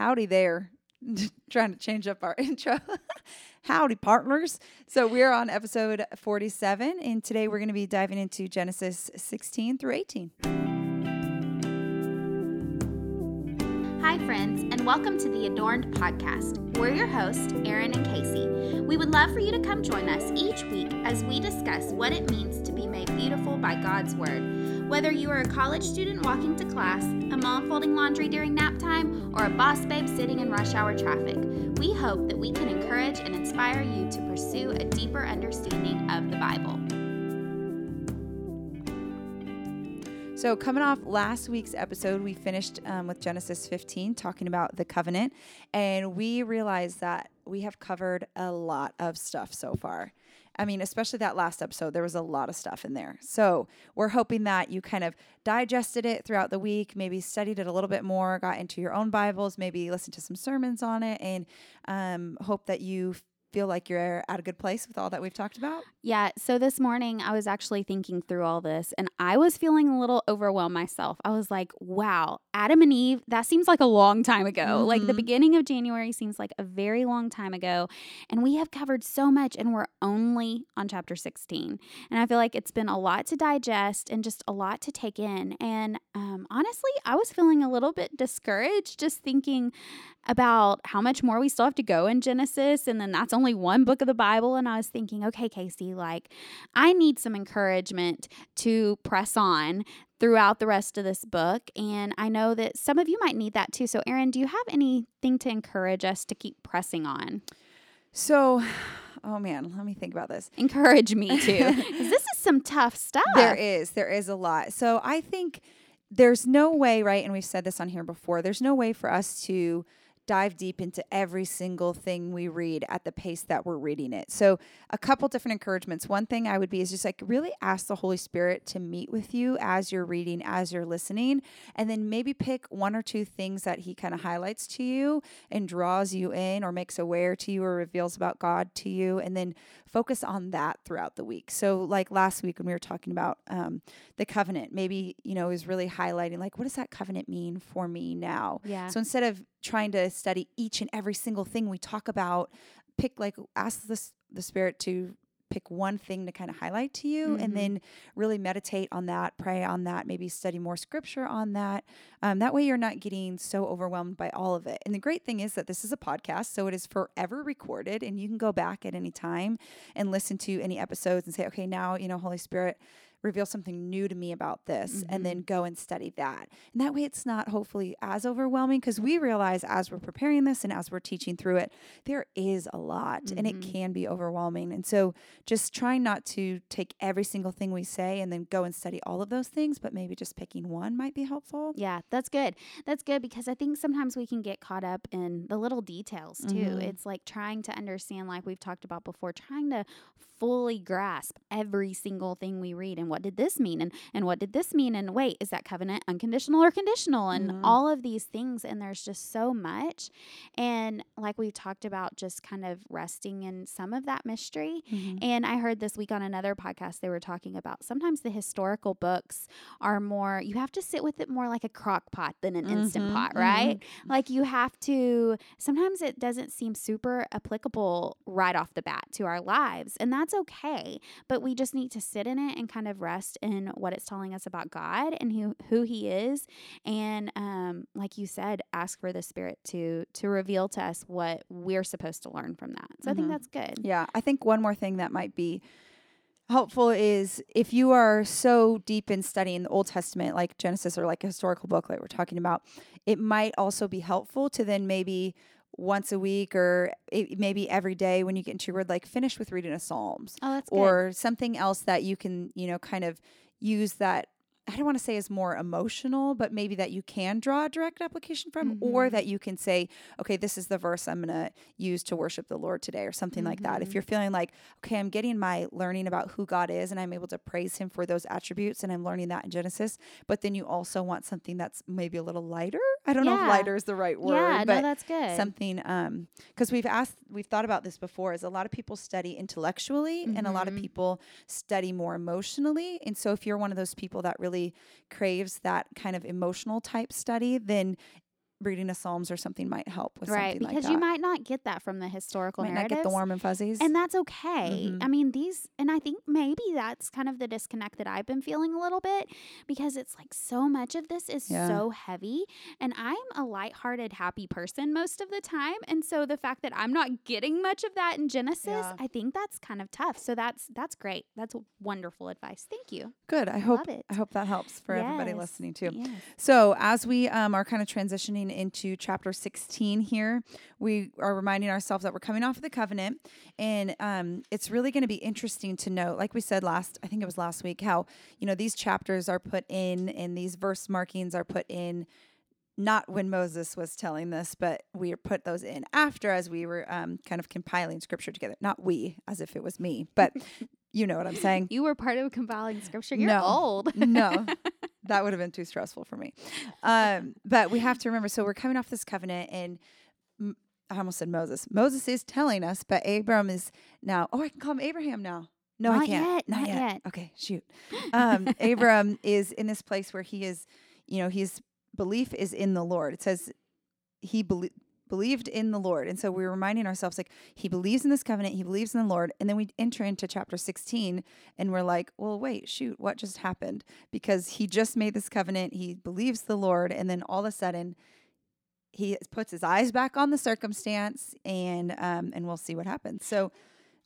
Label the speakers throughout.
Speaker 1: Howdy there. Trying to change up our intro. Howdy, partners. So we're on episode 47, and today we're going to be diving into Genesis 16 through 18.
Speaker 2: Hi, friends, and welcome to the Adorned Podcast. We're your hosts, Aaron and Casey. We would love for you to come join us each week as we discuss what it means to be made beautiful by God's Word. Whether you are a college student walking to class, a mom folding laundry during nap time, or a boss babe sitting in rush hour traffic, we hope that we can encourage and inspire you to pursue a deeper understanding of the Bible.
Speaker 1: So, coming off last week's episode, we finished um, with Genesis 15, talking about the covenant, and we realized that we have covered a lot of stuff so far. I mean, especially that last episode, there was a lot of stuff in there. So, we're hoping that you kind of digested it throughout the week, maybe studied it a little bit more, got into your own Bibles, maybe listened to some sermons on it, and um, hope that you feel like you're at a good place with all that we've talked about?
Speaker 2: Yeah. So this morning, I was actually thinking through all this and I was feeling a little overwhelmed myself. I was like, wow, Adam and Eve, that seems like a long time ago. Mm-hmm. Like the mm-hmm. beginning of January seems like a very long time ago. And we have covered so much and we're only on chapter 16. And I feel like it's been a lot to digest and just a lot to take in. And um, honestly, I was feeling a little bit discouraged just thinking about how much more we still have to go in Genesis. And then that's only one book of the Bible. And I was thinking, okay, Casey, like I need some encouragement to press on throughout the rest of this book. And I know that some of you might need that too. So, Aaron, do you have anything to encourage us to keep pressing on?
Speaker 1: So, oh man, let me think about this.
Speaker 2: Encourage me too. this is some tough stuff.
Speaker 1: There is. There is a lot. So, I think there's no way, right? And we've said this on here before, there's no way for us to dive deep into every single thing we read at the pace that we're reading it. So, a couple different encouragements. One thing I would be is just like really ask the Holy Spirit to meet with you as you're reading, as you're listening, and then maybe pick one or two things that He kind of highlights to you and draws you in or makes aware to you or reveals about God to you, and then focus on that throughout the week. So, like last week when we were talking about um, the covenant, maybe, you know, is really highlighting like, what does that covenant mean for me now?
Speaker 2: Yeah.
Speaker 1: So, instead of trying to study each and every single thing we talk about, pick like, ask the, the Spirit to pick one thing to kind of highlight to you mm-hmm. and then really meditate on that, pray on that, maybe study more scripture on that. Um, that way, you're not getting so overwhelmed by all of it. And the great thing is that this is a podcast, so it is forever recorded, and you can go back at any time and listen to any episodes and say, okay, now, you know, Holy Spirit reveal something new to me about this mm-hmm. and then mm-hmm. go and study that. And that way it's not hopefully as overwhelming because we realize as we're preparing this and as we're teaching through it, there is a lot mm-hmm. and it mm-hmm. can be overwhelming. And so just trying not to take every single thing we say and then go and study all of those things, but maybe just picking one might be helpful.
Speaker 2: Yeah, that's good. That's good because I think sometimes we can get caught up in the little details too. Mm-hmm. It's like trying to understand, like we've talked about before, trying to fully grasp every single thing we read and what did this mean and and what did this mean and wait is that covenant unconditional or conditional and mm-hmm. all of these things and there's just so much and like we talked about just kind of resting in some of that mystery mm-hmm. and i heard this week on another podcast they were talking about sometimes the historical books are more you have to sit with it more like a crock pot than an mm-hmm. instant pot right mm-hmm. like you have to sometimes it doesn't seem super applicable right off the bat to our lives and that's okay but we just need to sit in it and kind of rest in what it's telling us about God and who who He is, and um, like you said, ask for the Spirit to to reveal to us what we're supposed to learn from that. So mm-hmm. I think mm-hmm. that's good.
Speaker 1: Yeah, I think one more thing that might be helpful is if you are so deep in studying the Old Testament, like Genesis or like a historical book like we're talking about, it might also be helpful to then maybe once a week or maybe every day when you get into your word, like finish with reading a Psalms.
Speaker 2: Oh, that's
Speaker 1: or something else that you can, you know, kind of use that I don't want to say is more emotional, but maybe that you can draw a direct application from, mm-hmm. or that you can say, okay, this is the verse I'm going to use to worship the Lord today, or something mm-hmm. like that. If mm-hmm. you're feeling like, okay, I'm getting my learning about who God is and I'm able to praise Him for those attributes, and I'm learning that in Genesis, but then you also want something that's maybe a little lighter. I don't yeah. know if lighter is the right word.
Speaker 2: Yeah,
Speaker 1: but
Speaker 2: no, that's good.
Speaker 1: Something, um, because we've asked, we've thought about this before, is a lot of people study intellectually mm-hmm. and a lot of mm-hmm. people study more emotionally. And so if you're one of those people that really crave craves that kind of emotional type study, then reading a Psalms or something might help with
Speaker 2: right
Speaker 1: something
Speaker 2: because
Speaker 1: like that.
Speaker 2: you might not get that from the historical
Speaker 1: might not get the warm and fuzzies.
Speaker 2: and that's okay
Speaker 1: Mhm.
Speaker 2: i mean these and i think maybe that's kind of the disconnect that i've been feeling a little bit because it's like so much of this is
Speaker 1: Yeah.
Speaker 2: so heavy and i'm a lighthearted happy person most of the time and so the fact that i'm not getting much of that in genesis
Speaker 1: Yeah.
Speaker 2: i think that's kind of tough so that's that's great that's wonderful advice thank you
Speaker 1: Good. I hope
Speaker 2: love it.
Speaker 1: I hope that helps for everybody listening too.
Speaker 2: Yes.
Speaker 1: So, as we um, are kind of transitioning into chapter 16 here, we are reminding ourselves that we're coming off of the covenant. And um, it's really going to be interesting to note, like we said last, I think it was last week, how, you know, these chapters are put in and these verse markings are put in not when Moses was telling this, but we put those in after as we were um, kind of compiling scripture together. Not we, as if it was me, but you know what I'm saying.
Speaker 2: you were part of compiling scripture you're
Speaker 1: No.
Speaker 2: old
Speaker 1: no, that would have been too stressful for me. Um, but we have to remember. So we're coming off this covenant, and M- I almost said Moses. Moses is telling us, but Abram is now. Oh, I can call him Abraham now. No, I can't.
Speaker 2: yet, not yet.
Speaker 1: Okay, shoot. Um, Abram is in this place where he is. You know, his belief is in the Lord. It says he belie- believed in the Lord. And so we're reminding ourselves like he believes in this covenant, he believes in the Lord. And then we enter into chapter 16 and we're like, well, wait, shoot, what just happened? Because he just made this covenant, he believes the Lord, and then all of a sudden he puts his eyes back on the circumstance and um and we'll see what happens. So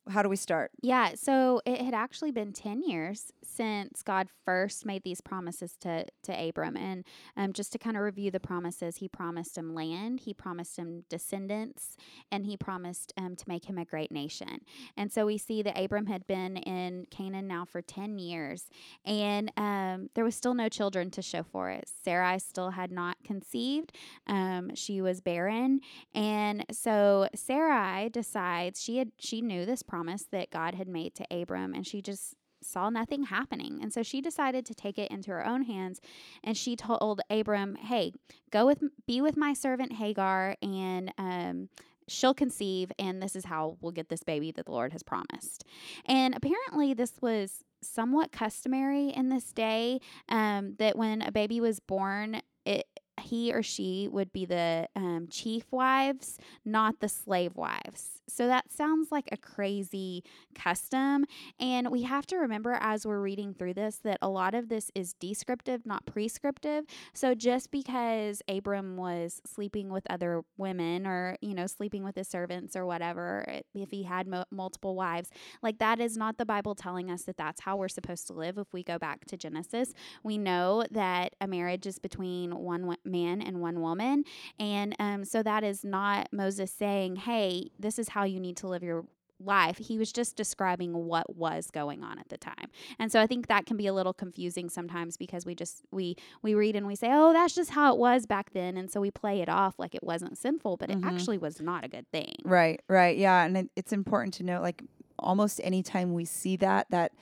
Speaker 1: how do we start?
Speaker 2: Yeah, so it had actually been 10 years since God first made these promises to, to Abram. And um, just to kind of review the promises, he promised him land, he promised him descendants, and he promised um, to make him a great nation. And so we see that Abram had been in Canaan now for 10 years, and um, there was still no children to show for it. Sarai still had not conceived, um, she was barren. And so Sarai decides she had she knew this promise that God had made to Abram and she just saw nothing happening. And so she decided to take it into her own hands and she told Abram, "Hey, go with be with my servant Hagar and um She'll conceive, and this is how we'll get this baby that the Lord has promised. And apparently, this was somewhat customary in this day um, that when a baby was born, it he or she would be the um, chief wives, not the slave wives. So that sounds like a crazy custom. And we have to remember as we're reading through this that a lot of this is descriptive, not prescriptive. So just because Abram was sleeping with other women or, you know, sleeping with his servants or whatever, if he had mo- multiple wives, like that is not the Bible telling us that that's how we're supposed to live. If we go back to Genesis, we know that a marriage is between one man and one woman. And um, so that is not Moses saying, hey, this is how you need to live your life. He was just describing what was going on at the time. And so I think that can be a little confusing sometimes because we just we we read and we say, "Oh, that's just how it was back then." And so we play it off like it wasn't sinful, but it
Speaker 1: Mhm.
Speaker 2: actually was not a good thing.
Speaker 1: Right, right. Yeah. And it, it's important to note like almost anytime we see that, that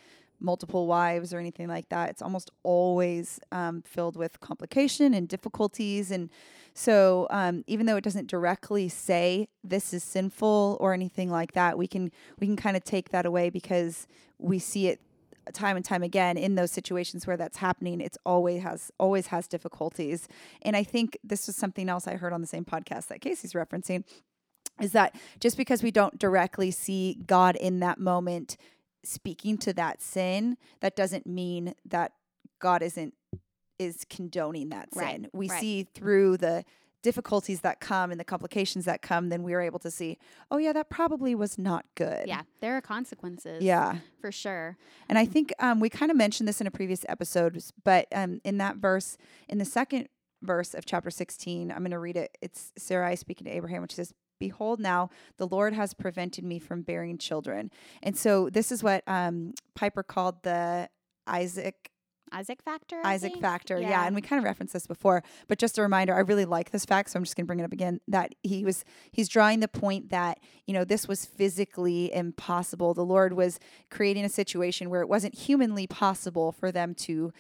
Speaker 1: multiple wives or anything like that, it's almost always um, filled with complication and difficulties. And so um, even though it doesn't directly say this is sinful or anything like that, we can we can kind of take that away because we see it time and time again in those situations where that's happening it's always has always has difficulties and i think this was something else i heard on the same podcast that casey's referencing is that just because we don't directly see God in that moment speaking to that sin, that doesn't mean that God isn't is condoning that
Speaker 2: Right,
Speaker 1: sin. We
Speaker 2: right.
Speaker 1: see through the difficulties that come and the complications that come, then we are able to see, oh yeah, that probably was not good.
Speaker 2: Yeah, there are consequences.
Speaker 1: Yeah.
Speaker 2: for sure.
Speaker 1: And I think um, we kind of mentioned this in a previous episode, but um, in that verse, in the second verse of chapter 16, I'm going to read it. It's Sarai speaking to Abraham, which says, Behold, now the Lord has prevented me from bearing children. And so this is what um, Piper called the Isaac
Speaker 2: Isaac factor. I
Speaker 1: Isaac
Speaker 2: think?
Speaker 1: factor. Yeah. And we kind of referenced this before, but just a reminder, I really like this fact, so I'm just going to bring it up again that he was he's drawing the point that, you know, this was physically impossible. The Lord was creating a situation where it wasn't humanly possible for them to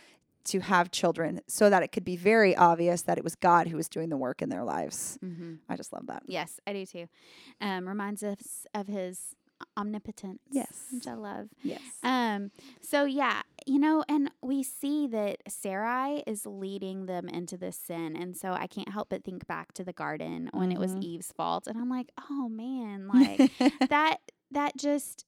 Speaker 1: to have children so that it could be very obvious that it was God who was doing the work in their lives.
Speaker 2: Mm-hmm.
Speaker 1: I just love that.
Speaker 2: Yes, I do too. Um, reminds us of his omnipotence.
Speaker 1: Yes.
Speaker 2: Which I love.
Speaker 1: Yes.
Speaker 2: Um, so yeah, you know, and we see that Sarai is leading them into this sin. And so I can't help but think back to the garden when it was
Speaker 1: Mhm.
Speaker 2: Eve's fault. And I'm like, oh man, like that that just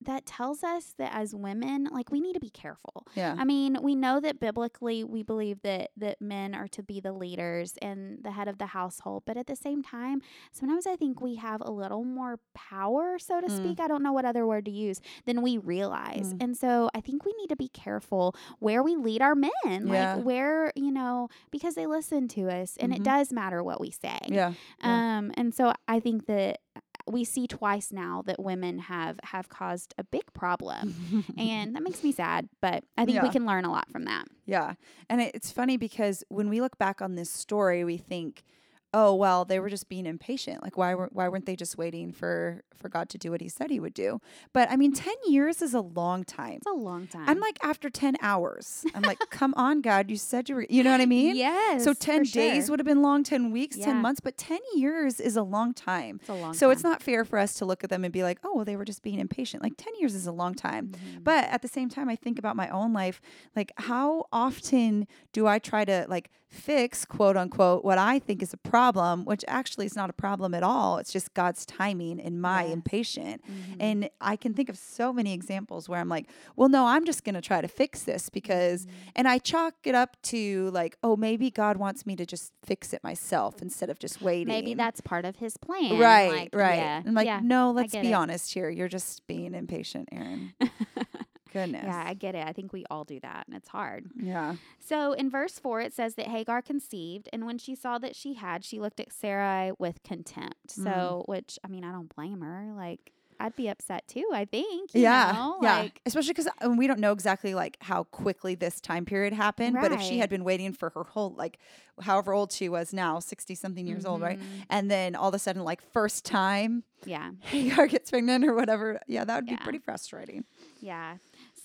Speaker 2: that tells us that as women, like we need to be careful.
Speaker 1: yeah.
Speaker 2: I mean, we know that biblically we believe that that men are to be the leaders and the head of the household, but at the same time, sometimes I think we have a little more power, so to
Speaker 1: Mm.
Speaker 2: speak. I don't know what other word to use than we realize.
Speaker 1: Mm.
Speaker 2: And so I think we need to be careful where we lead our men,
Speaker 1: Yeah.
Speaker 2: like where, you know, because they listen to us and
Speaker 1: Mhm.
Speaker 2: it does matter what we say.
Speaker 1: yeah. yeah.
Speaker 2: Um, and so I think that we see twice now that women have have caused a big problem. And that makes me sad but i think we can learn a lot from that.
Speaker 1: Yeah. And it, it's funny because when we look back on this story, we think, oh, well, they were just being impatient. Like, why, were, why weren't they just waiting for, for God to do what he said he would do? But I mean, 10 years is a long time.
Speaker 2: it's a long time
Speaker 1: I'm like, after 10 hours, I'm like, come on, God, you said you were, you know what I mean?
Speaker 2: yes
Speaker 1: So 10
Speaker 2: for
Speaker 1: days
Speaker 2: sure.
Speaker 1: would have been long, 10 weeks,
Speaker 2: Yeah.
Speaker 1: 10 months, but 10 years is a long time.
Speaker 2: it's a long
Speaker 1: So it's not fair for us to look at them and be like, oh, well, they were just being impatient. Like 10 years is a long time.
Speaker 2: Mhm.
Speaker 1: But at the same time, I think about my own life. Like, how often do I try to like fix, quote unquote, what I think is a problem, which actually is not a problem at all? It's just God's timing and my
Speaker 2: Yes.
Speaker 1: impatient.
Speaker 2: Mhm.
Speaker 1: And I can think of so many examples where I'm like, well, no, I'm just going to try to fix this because,
Speaker 2: Mhm.
Speaker 1: and I chalk it up to like, oh, maybe God wants me to just fix it myself instead of just waiting.
Speaker 2: maybe that's part of his plan
Speaker 1: Right,
Speaker 2: like,
Speaker 1: right.
Speaker 2: yeah
Speaker 1: I'm like,
Speaker 2: yeah.
Speaker 1: no, let's be
Speaker 2: it.
Speaker 1: honest here. You're just being impatient, Aaron. Goodness.
Speaker 2: yeah i get it i think we all do that and it's hard
Speaker 1: Yeah.
Speaker 2: So in verse 4, it says that Hagar conceived, and when she saw that she had, she looked at Sarai with contempt.
Speaker 1: Mm.
Speaker 2: So, which, I mean, I don't blame her. Like, I'd be upset too, I think. you
Speaker 1: Yeah,
Speaker 2: know?
Speaker 1: yeah.
Speaker 2: Like,
Speaker 1: Especially because we don't know exactly like how quickly this time period happened. But if she had been waiting for her whole like, however old she was now, sixty something years old, right?
Speaker 2: mhm.
Speaker 1: And then all of a sudden, like first time
Speaker 2: Yeah.
Speaker 1: Hagar gets pregnant or whatever, yeah, that would be pretty frustrating.
Speaker 2: Yeah.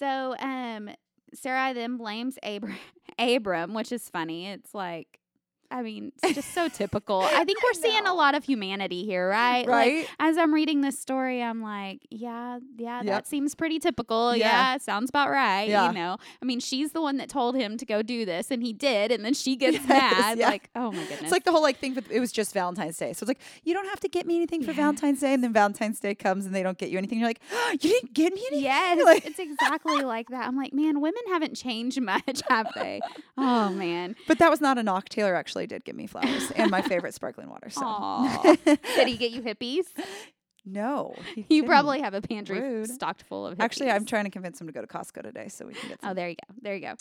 Speaker 2: So, um, Sarai then blames Abram, which is funny. It's like, I mean, it's just so typical. I think we're seeing a lot of humanity here, right? Like,
Speaker 1: Right?
Speaker 2: as I'm reading this story, I'm like, yeah, yeah,
Speaker 1: Yep.
Speaker 2: that seems pretty typical.
Speaker 1: Yeah.
Speaker 2: Yeah, sounds about right.
Speaker 1: Yeah.
Speaker 2: You know, I mean, she's the one that told him to go do this, and he did, and then she gets
Speaker 1: Yes,
Speaker 2: mad.
Speaker 1: yeah.
Speaker 2: Like, oh my goodness.
Speaker 1: it's like the whole like thing. With, it was just Valentine's Day, so it's like you don't have to get me anything for. Valentine's Day, and then Valentine's Day comes and they don't get you anything. You're like, ah, you didn't get me anything.
Speaker 2: Yes,
Speaker 1: Like-
Speaker 2: it's exactly like that. I'm like, man, women haven't changed much, have they? Oh man.
Speaker 1: But that was not a knock. Taylor actually did give me flowers and my favorite sparkling water. So.
Speaker 2: Did he get you Hippeas?
Speaker 1: no,
Speaker 2: You
Speaker 1: didn't.
Speaker 2: probably have a pantry
Speaker 1: Rude.
Speaker 2: stocked full of Hippeas.
Speaker 1: Actually, I'm trying to convince him to go to Costco today so we can get some.
Speaker 2: Oh, there you go. There you go.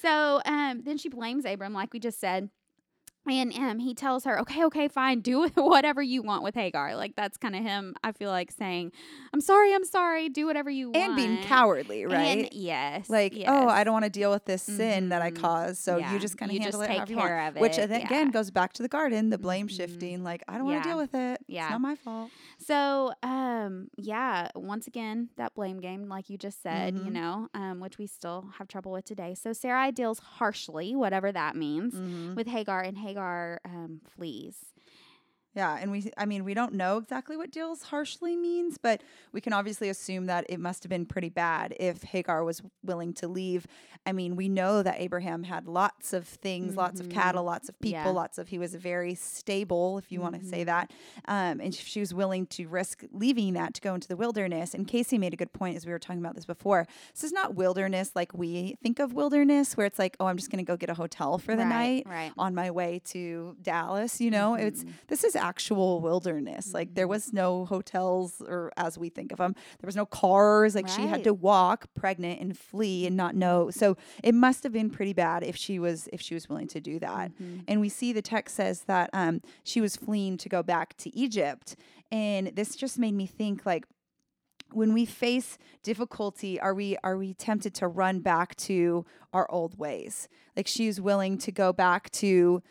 Speaker 2: So um, then she blames Abram, like we just said. And um, he tells her, okay, okay, fine, do whatever you want with Hagar. Like, that's kind of him, I feel like, saying, I'm sorry, I'm sorry, do whatever you want.
Speaker 1: and being cowardly, right?
Speaker 2: And yes.
Speaker 1: like,
Speaker 2: yes.
Speaker 1: oh, I don't want to deal with this sin that I
Speaker 2: Mhm.
Speaker 1: caused, so
Speaker 2: Yeah,
Speaker 1: you just kind of handle
Speaker 2: just
Speaker 1: it
Speaker 2: take
Speaker 1: however you
Speaker 2: care
Speaker 1: want.
Speaker 2: of
Speaker 1: Which
Speaker 2: it,
Speaker 1: uh, then again goes back to the garden, the blame
Speaker 2: Mhm.
Speaker 1: shifting. Like, I don't want
Speaker 2: Yeah.
Speaker 1: to deal with it.
Speaker 2: Yeah.
Speaker 1: It's not my fault.
Speaker 2: So, um, yeah, once again, that blame game, like you just said, you
Speaker 1: Mhm.
Speaker 2: know, um, which we still have trouble with today. So Sarai deals harshly, whatever that means,
Speaker 1: Mhm.
Speaker 2: with Hagar, and Hagar um, flees.
Speaker 1: Yeah, and we I mean, we don't know exactly what deals harshly means, but we can obviously assume that it must have been pretty bad if Hagar was willing to leave. I mean, we know that Abraham had lots of things, lots of
Speaker 2: Mhm.
Speaker 1: cattle, lots of people,
Speaker 2: Yeah.
Speaker 1: lots of he was very stable, if you want to say that. Um, and she was willing to risk leaving that to go into the wilderness. And Casey made a good point as we were talking about this before. This is not wilderness like we think of wilderness, where it's like, oh, I'm just going to go get a hotel for the
Speaker 2: right,
Speaker 1: night
Speaker 2: right?
Speaker 1: on my way to Dallas. You know, it's
Speaker 2: Mhm.
Speaker 1: this is actual wilderness. Like there was no hotels or as we think of them. There was no cars. Like she had to walk pregnant and flee and not know. So it must have been pretty bad if she was if she was willing to do that.
Speaker 2: Mhm.
Speaker 1: And we see the text says that um, she was fleeing to go back to Egypt. And this just made me think like when we face difficulty are we are we tempted to run back to our old ways like she's willing to go back to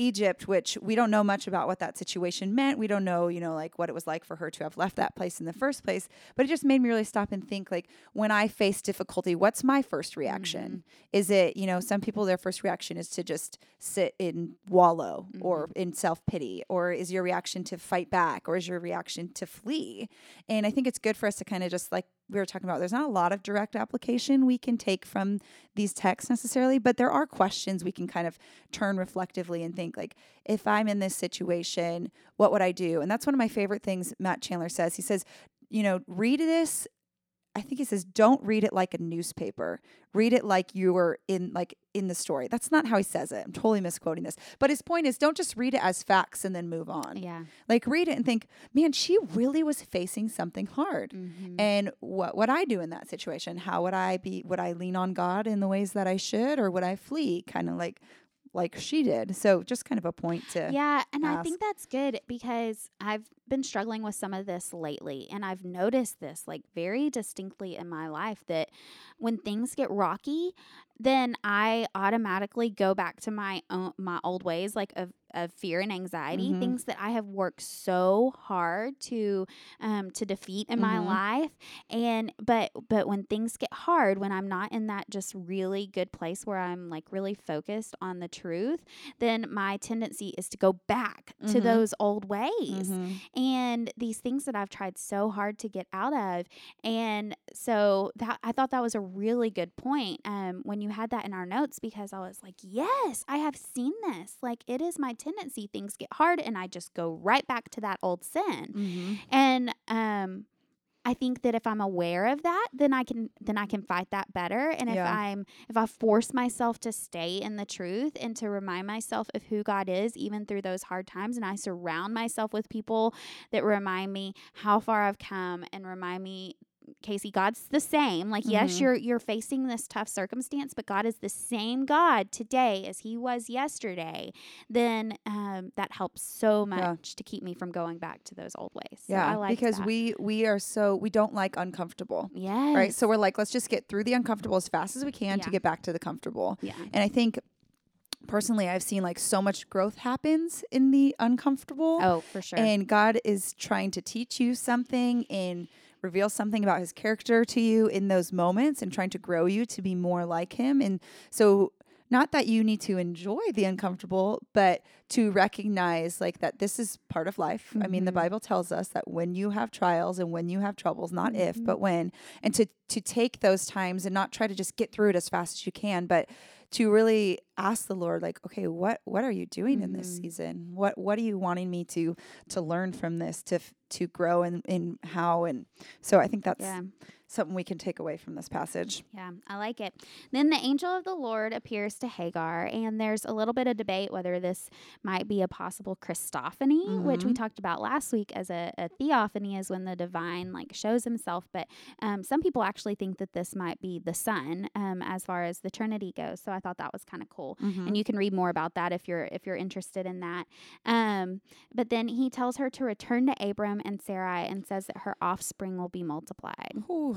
Speaker 1: Egypt, which we don't know much about what that situation meant. We don't know, you know, like what it was like for her to have left that place in the first place. But it just made me really stop and think like when I face difficulty, what's my first reaction?
Speaker 2: Mm-hmm.
Speaker 1: Is it, you know, some people their first reaction is to just sit in wallow or
Speaker 2: Mm-hmm.
Speaker 1: in self-pity or is your reaction to fight back or is your reaction to flee? And I think it's good for us to kind of just like we were talking about there's not a lot of direct application we can take from these texts necessarily, but there are questions we can kind of turn reflectively and think like if I'm in this situation, what would I do? And that's one of my favorite things Matt Chandler says. He says, you know, read this I think he says don't read it like a newspaper. Read it like you were in like in the story. That's not how he says it. I'm totally misquoting this. But his point is don't just read it as facts and then move on.
Speaker 2: Yeah.
Speaker 1: Like read it and think, "Man, she really was facing something hard."
Speaker 2: Mm-hmm.
Speaker 1: And what would I do in that situation? How would I be would I lean on God in the ways that I should or would I flee kind of like like she did? So just kind of a point to
Speaker 2: Yeah, and I think that's good because I've been struggling with some of this lately and I've noticed this like very distinctly in my life that when things get rocky, then I automatically go back to my own, my old ways like of of fear and anxiety,
Speaker 1: Mhm.
Speaker 2: things that I have worked so hard to um to defeat in my
Speaker 1: Mhm.
Speaker 2: life. And but but when things get hard, when I'm not in that just really good place where I'm like really focused on the truth, then my tendency is to go back to
Speaker 1: Mhm.
Speaker 2: those old ways
Speaker 1: Mhm.
Speaker 2: and these things that I've tried so hard to get out of. And so that I thought that was a really good point um, when you had that in our notes because I was like, yes, I have seen this. Like it is my tendency. Things get hard and I just go right back to that old sin.
Speaker 1: Mhm.
Speaker 2: And um I think that if I'm aware of that, then I can then I can fight that better. And if
Speaker 1: Yeah.
Speaker 2: I'm if I force myself to stay in the truth and to remind myself of who God is even through those hard times and I surround myself with people that remind me how far I've come and remind me Casey, God's the same. Like, yes,
Speaker 1: Mhm.
Speaker 2: you're you're facing this tough circumstance, but God is the same God today as He was yesterday. Then um, that helps so
Speaker 1: Yeah.
Speaker 2: much to keep me from going back to those old ways. So
Speaker 1: Yeah,
Speaker 2: I like
Speaker 1: because
Speaker 2: that.
Speaker 1: we we are so we don't like uncomfortable.
Speaker 2: yes,
Speaker 1: Right? So we're like let's just get through the uncomfortable as fast as we can to get back to the comfortable.
Speaker 2: yeah,
Speaker 1: And I think personally I've seen like so much growth happens in the uncomfortable.
Speaker 2: oh for sure.
Speaker 1: And God is trying to teach you something and reveal something about his character to you in those moments and trying to grow you to be more like him. And so not that you need to enjoy the uncomfortable, but to recognize like that this is part of life. I mean, the
Speaker 2: Mhm.
Speaker 1: Bible tells us that when you have trials and when you have troubles, not if,
Speaker 2: Mhm.
Speaker 1: but when, and to to take those times and not try to just get through it as fast as you can, but to really ask the Lord, like, okay, what what are you doing in this
Speaker 2: Mhm.
Speaker 1: season? What what are you wanting me to to learn from this to f- to grow in in how and so I think that's
Speaker 2: yeah.
Speaker 1: something we can take away from this passage.
Speaker 2: Yeah, I like it. Then the angel of the Lord appears to Hagar, and there's a little bit of debate whether this might be a possible Christophany, which we
Speaker 1: Mhm.
Speaker 2: talked about last week as a, a theophany is when the divine like shows himself. But um, some people actually think that this might be the Son um, as far as the Trinity goes. So I thought that was kind of cool. And you can read more about that if you're if you're interested in that. Um, but then he tells her to return to Abram and Sarai and says that her offspring will be multiplied.
Speaker 1: Ooh,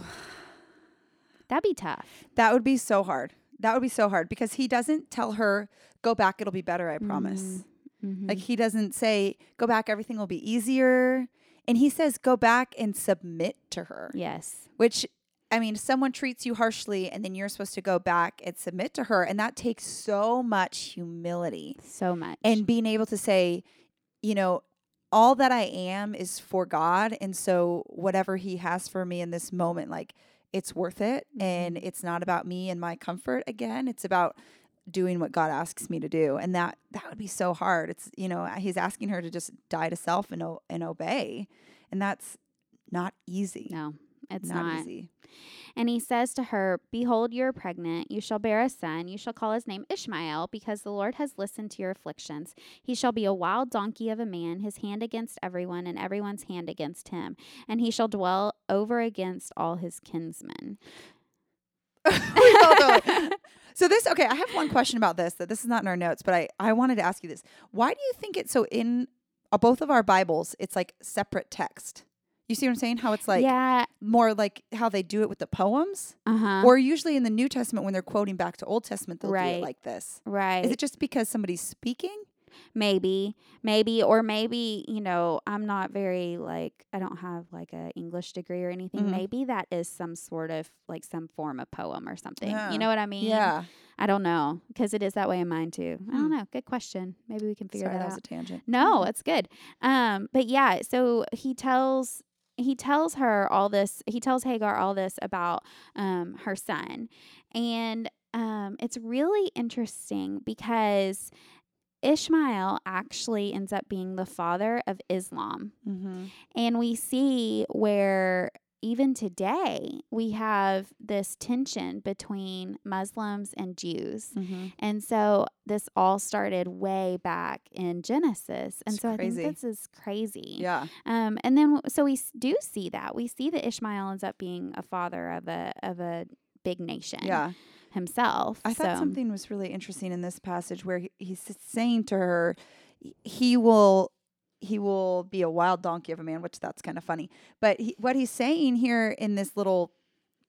Speaker 2: That'd be tough.
Speaker 1: that would be so hard. That would be so hard because he doesn't tell her go back it'll be better, I promise.
Speaker 2: Mhm.
Speaker 1: Like he doesn't say go back everything will be easier. And he says go back and submit to her.
Speaker 2: Yes.
Speaker 1: which I mean, someone treats you harshly and then you're supposed to go back and submit to her. And that takes so much humility
Speaker 2: So much.
Speaker 1: and being able to say, you know, all that I am is for God. And so whatever He has for me in this moment, like it's worth it. And
Speaker 2: Mhm.
Speaker 1: it's not about me and my comfort again. It's about doing what God asks me to do. And that that would be so hard. It's, you know, He's asking her to just die to self and, o- and obey. And that's not easy.
Speaker 2: no, it's
Speaker 1: not,
Speaker 2: not.
Speaker 1: easy.
Speaker 2: And he says to her, Behold, you are pregnant. You shall bear a son. You shall call his name Ishmael, because the Lord has listened to your afflictions. He shall be a wild donkey of a man, his hand against everyone, and everyone's hand against him. And he shall dwell over against all his kinsmen.
Speaker 1: We both know. So this okay, I have one question about this that this is not in our notes, but I I wanted to ask you this. Why do you think it's so in uh, both of our Bibles it's like separate text? You see what I'm saying? How it's like
Speaker 2: yeah.
Speaker 1: more like how they do it with the poems,
Speaker 2: Uh huh.
Speaker 1: or usually in the New Testament when they're quoting back to Old Testament they'll do it like this.
Speaker 2: Right.
Speaker 1: Is it just because somebody's speaking?
Speaker 2: maybe maybe or maybe you know i'm not very like i don't have like a english degree or anything
Speaker 1: Mhm.
Speaker 2: maybe that is some sort of like some form of poem or something
Speaker 1: Yeah.
Speaker 2: you know what i mean
Speaker 1: Yeah.
Speaker 2: i don't know because it is that way in mine too i don't
Speaker 1: Hmm.
Speaker 2: know good question maybe we can figure
Speaker 1: Sorry,
Speaker 2: that
Speaker 1: that was
Speaker 2: out
Speaker 1: a tangent.
Speaker 2: no, it's good. Um, but yeah, so he tells he tells her all this. He tells Hagar all this about um her son, and um, it's really interesting because Ishmael actually ends up being the father of Islam.
Speaker 1: Mm-hmm.
Speaker 2: And we see where even today we have this tension between Muslims and Jews.
Speaker 1: Mm-hmm.
Speaker 2: And so this all started way back in Genesis. And
Speaker 1: It's
Speaker 2: so
Speaker 1: crazy.
Speaker 2: I think this is crazy.
Speaker 1: Yeah.
Speaker 2: Um, and then so we do see that. We see that Ishmael ends up being a father of a of a big nation
Speaker 1: Yeah.
Speaker 2: himself.
Speaker 1: I thought
Speaker 2: So-
Speaker 1: something was really interesting in this passage where he, he's saying to her, he will he will be a wild donkey of a man, which that's kind of funny. But he, what he's saying here in this little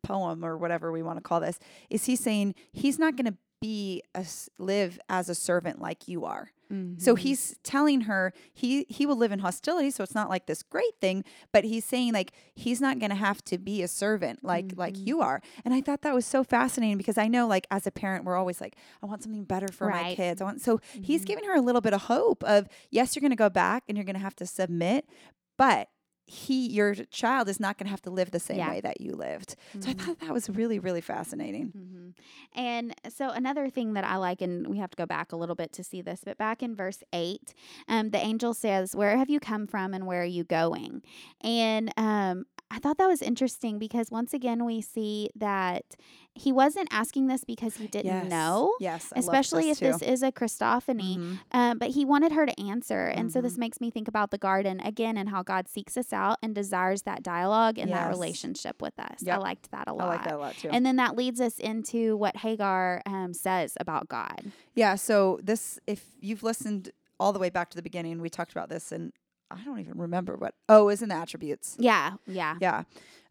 Speaker 1: poem or whatever we want to call this is he's saying he's not going to be a live as a servant like you are. So
Speaker 2: Mhm.
Speaker 1: he's telling her he he will live in hostility, so it's not like this great thing, but he's saying like he's not going to have to be a servant like like
Speaker 2: Mhm.
Speaker 1: you are. And I thought that was so fascinating because I know like as a parent we're always like I want something better for my kids. I want so he's
Speaker 2: Mhm.
Speaker 1: giving her a little bit of hope of yes, you're going to go back and you're going to have to submit, but he your child is not going to have to live the same
Speaker 2: Yeah.
Speaker 1: way that you lived. So I
Speaker 2: Mhm.
Speaker 1: thought that was really really fascinating.
Speaker 2: hmm And so another thing that I like, and we have to go back a little bit to see this, but back in verse eight, um, the angel says, "Where have you come from, and where are you going?" And um, I thought that was interesting because once again we see that he wasn't asking this because he didn't
Speaker 1: Yes.
Speaker 2: know,
Speaker 1: Yes, I
Speaker 2: especially if
Speaker 1: too.
Speaker 2: this is a Christophany.
Speaker 1: Mhm.
Speaker 2: Um, but he wanted her to answer. And so
Speaker 1: Mm-hmm.
Speaker 2: this makes me think about the garden again and how God seeks us out and desires that dialogue and that relationship with us. I liked that a lot.
Speaker 1: I like that a lot too.
Speaker 2: And then that leads us into what Hagar um, says about God.
Speaker 1: Yeah, so this if you've listened all the way back to the beginning, we talked about this and I don't even remember what oh, is in the attributes.
Speaker 2: Yeah, yeah.
Speaker 1: Yeah.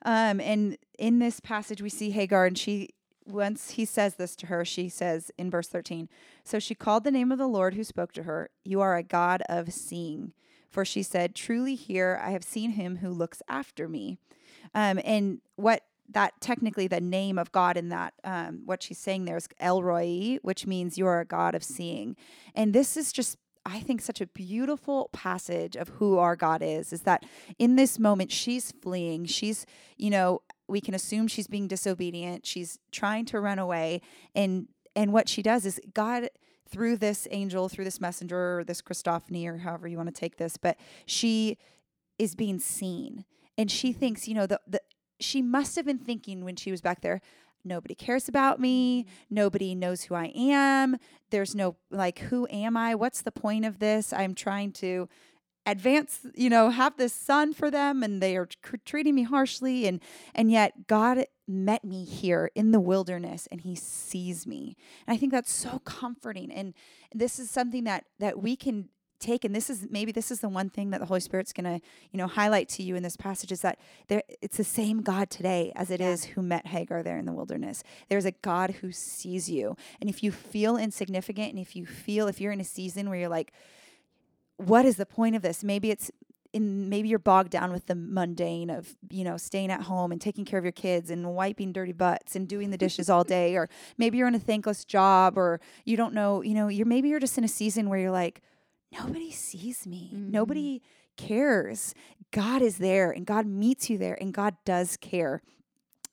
Speaker 1: Um and in this passage we see Hagar and she once he says this to her, she says in verse 13, so she called the name of the Lord who spoke to her, you are a God of seeing. For she said, truly here I have seen him who looks after me. Um and what that technically the name of God in that um, what she's saying there is El Roi, which means you are a God of seeing. And this is just I think such a beautiful passage of who our God is is that in this moment she's fleeing. She's, you know, we can assume she's being disobedient. She's trying to run away and and what she does is God through this angel, through this messenger or this Christophany or however you want to take this, but she is being seen. And she thinks, you know, the the she must have been thinking when she was back there, nobody cares about me, mm-hmm. nobody knows who I am. There's no like who am I? What's the point of this? I'm trying to advance, you know, have this son for them and they are tr- treating me harshly and and yet God met me here in the wilderness and he sees me. And I think that's so comforting and this is something that that we can take and this is maybe this is the one thing that the holy spirit's going to you know highlight to you in this passage is that there it's the same god today as it is
Speaker 2: Yeah.
Speaker 1: who met hagar there in the wilderness there's a god who sees you and if you feel insignificant and if you feel if you're in a season where you're like what is the point of this maybe it's in maybe you're bogged down with the mundane of you know staying at home and taking care of your kids and wiping dirty butts and doing the dishes all day or maybe you're in a thankless job or you don't know you know you're maybe you're just in a season where you're like nobody sees me
Speaker 2: Mhm.
Speaker 1: nobody cares god is there and god meets you there and god does care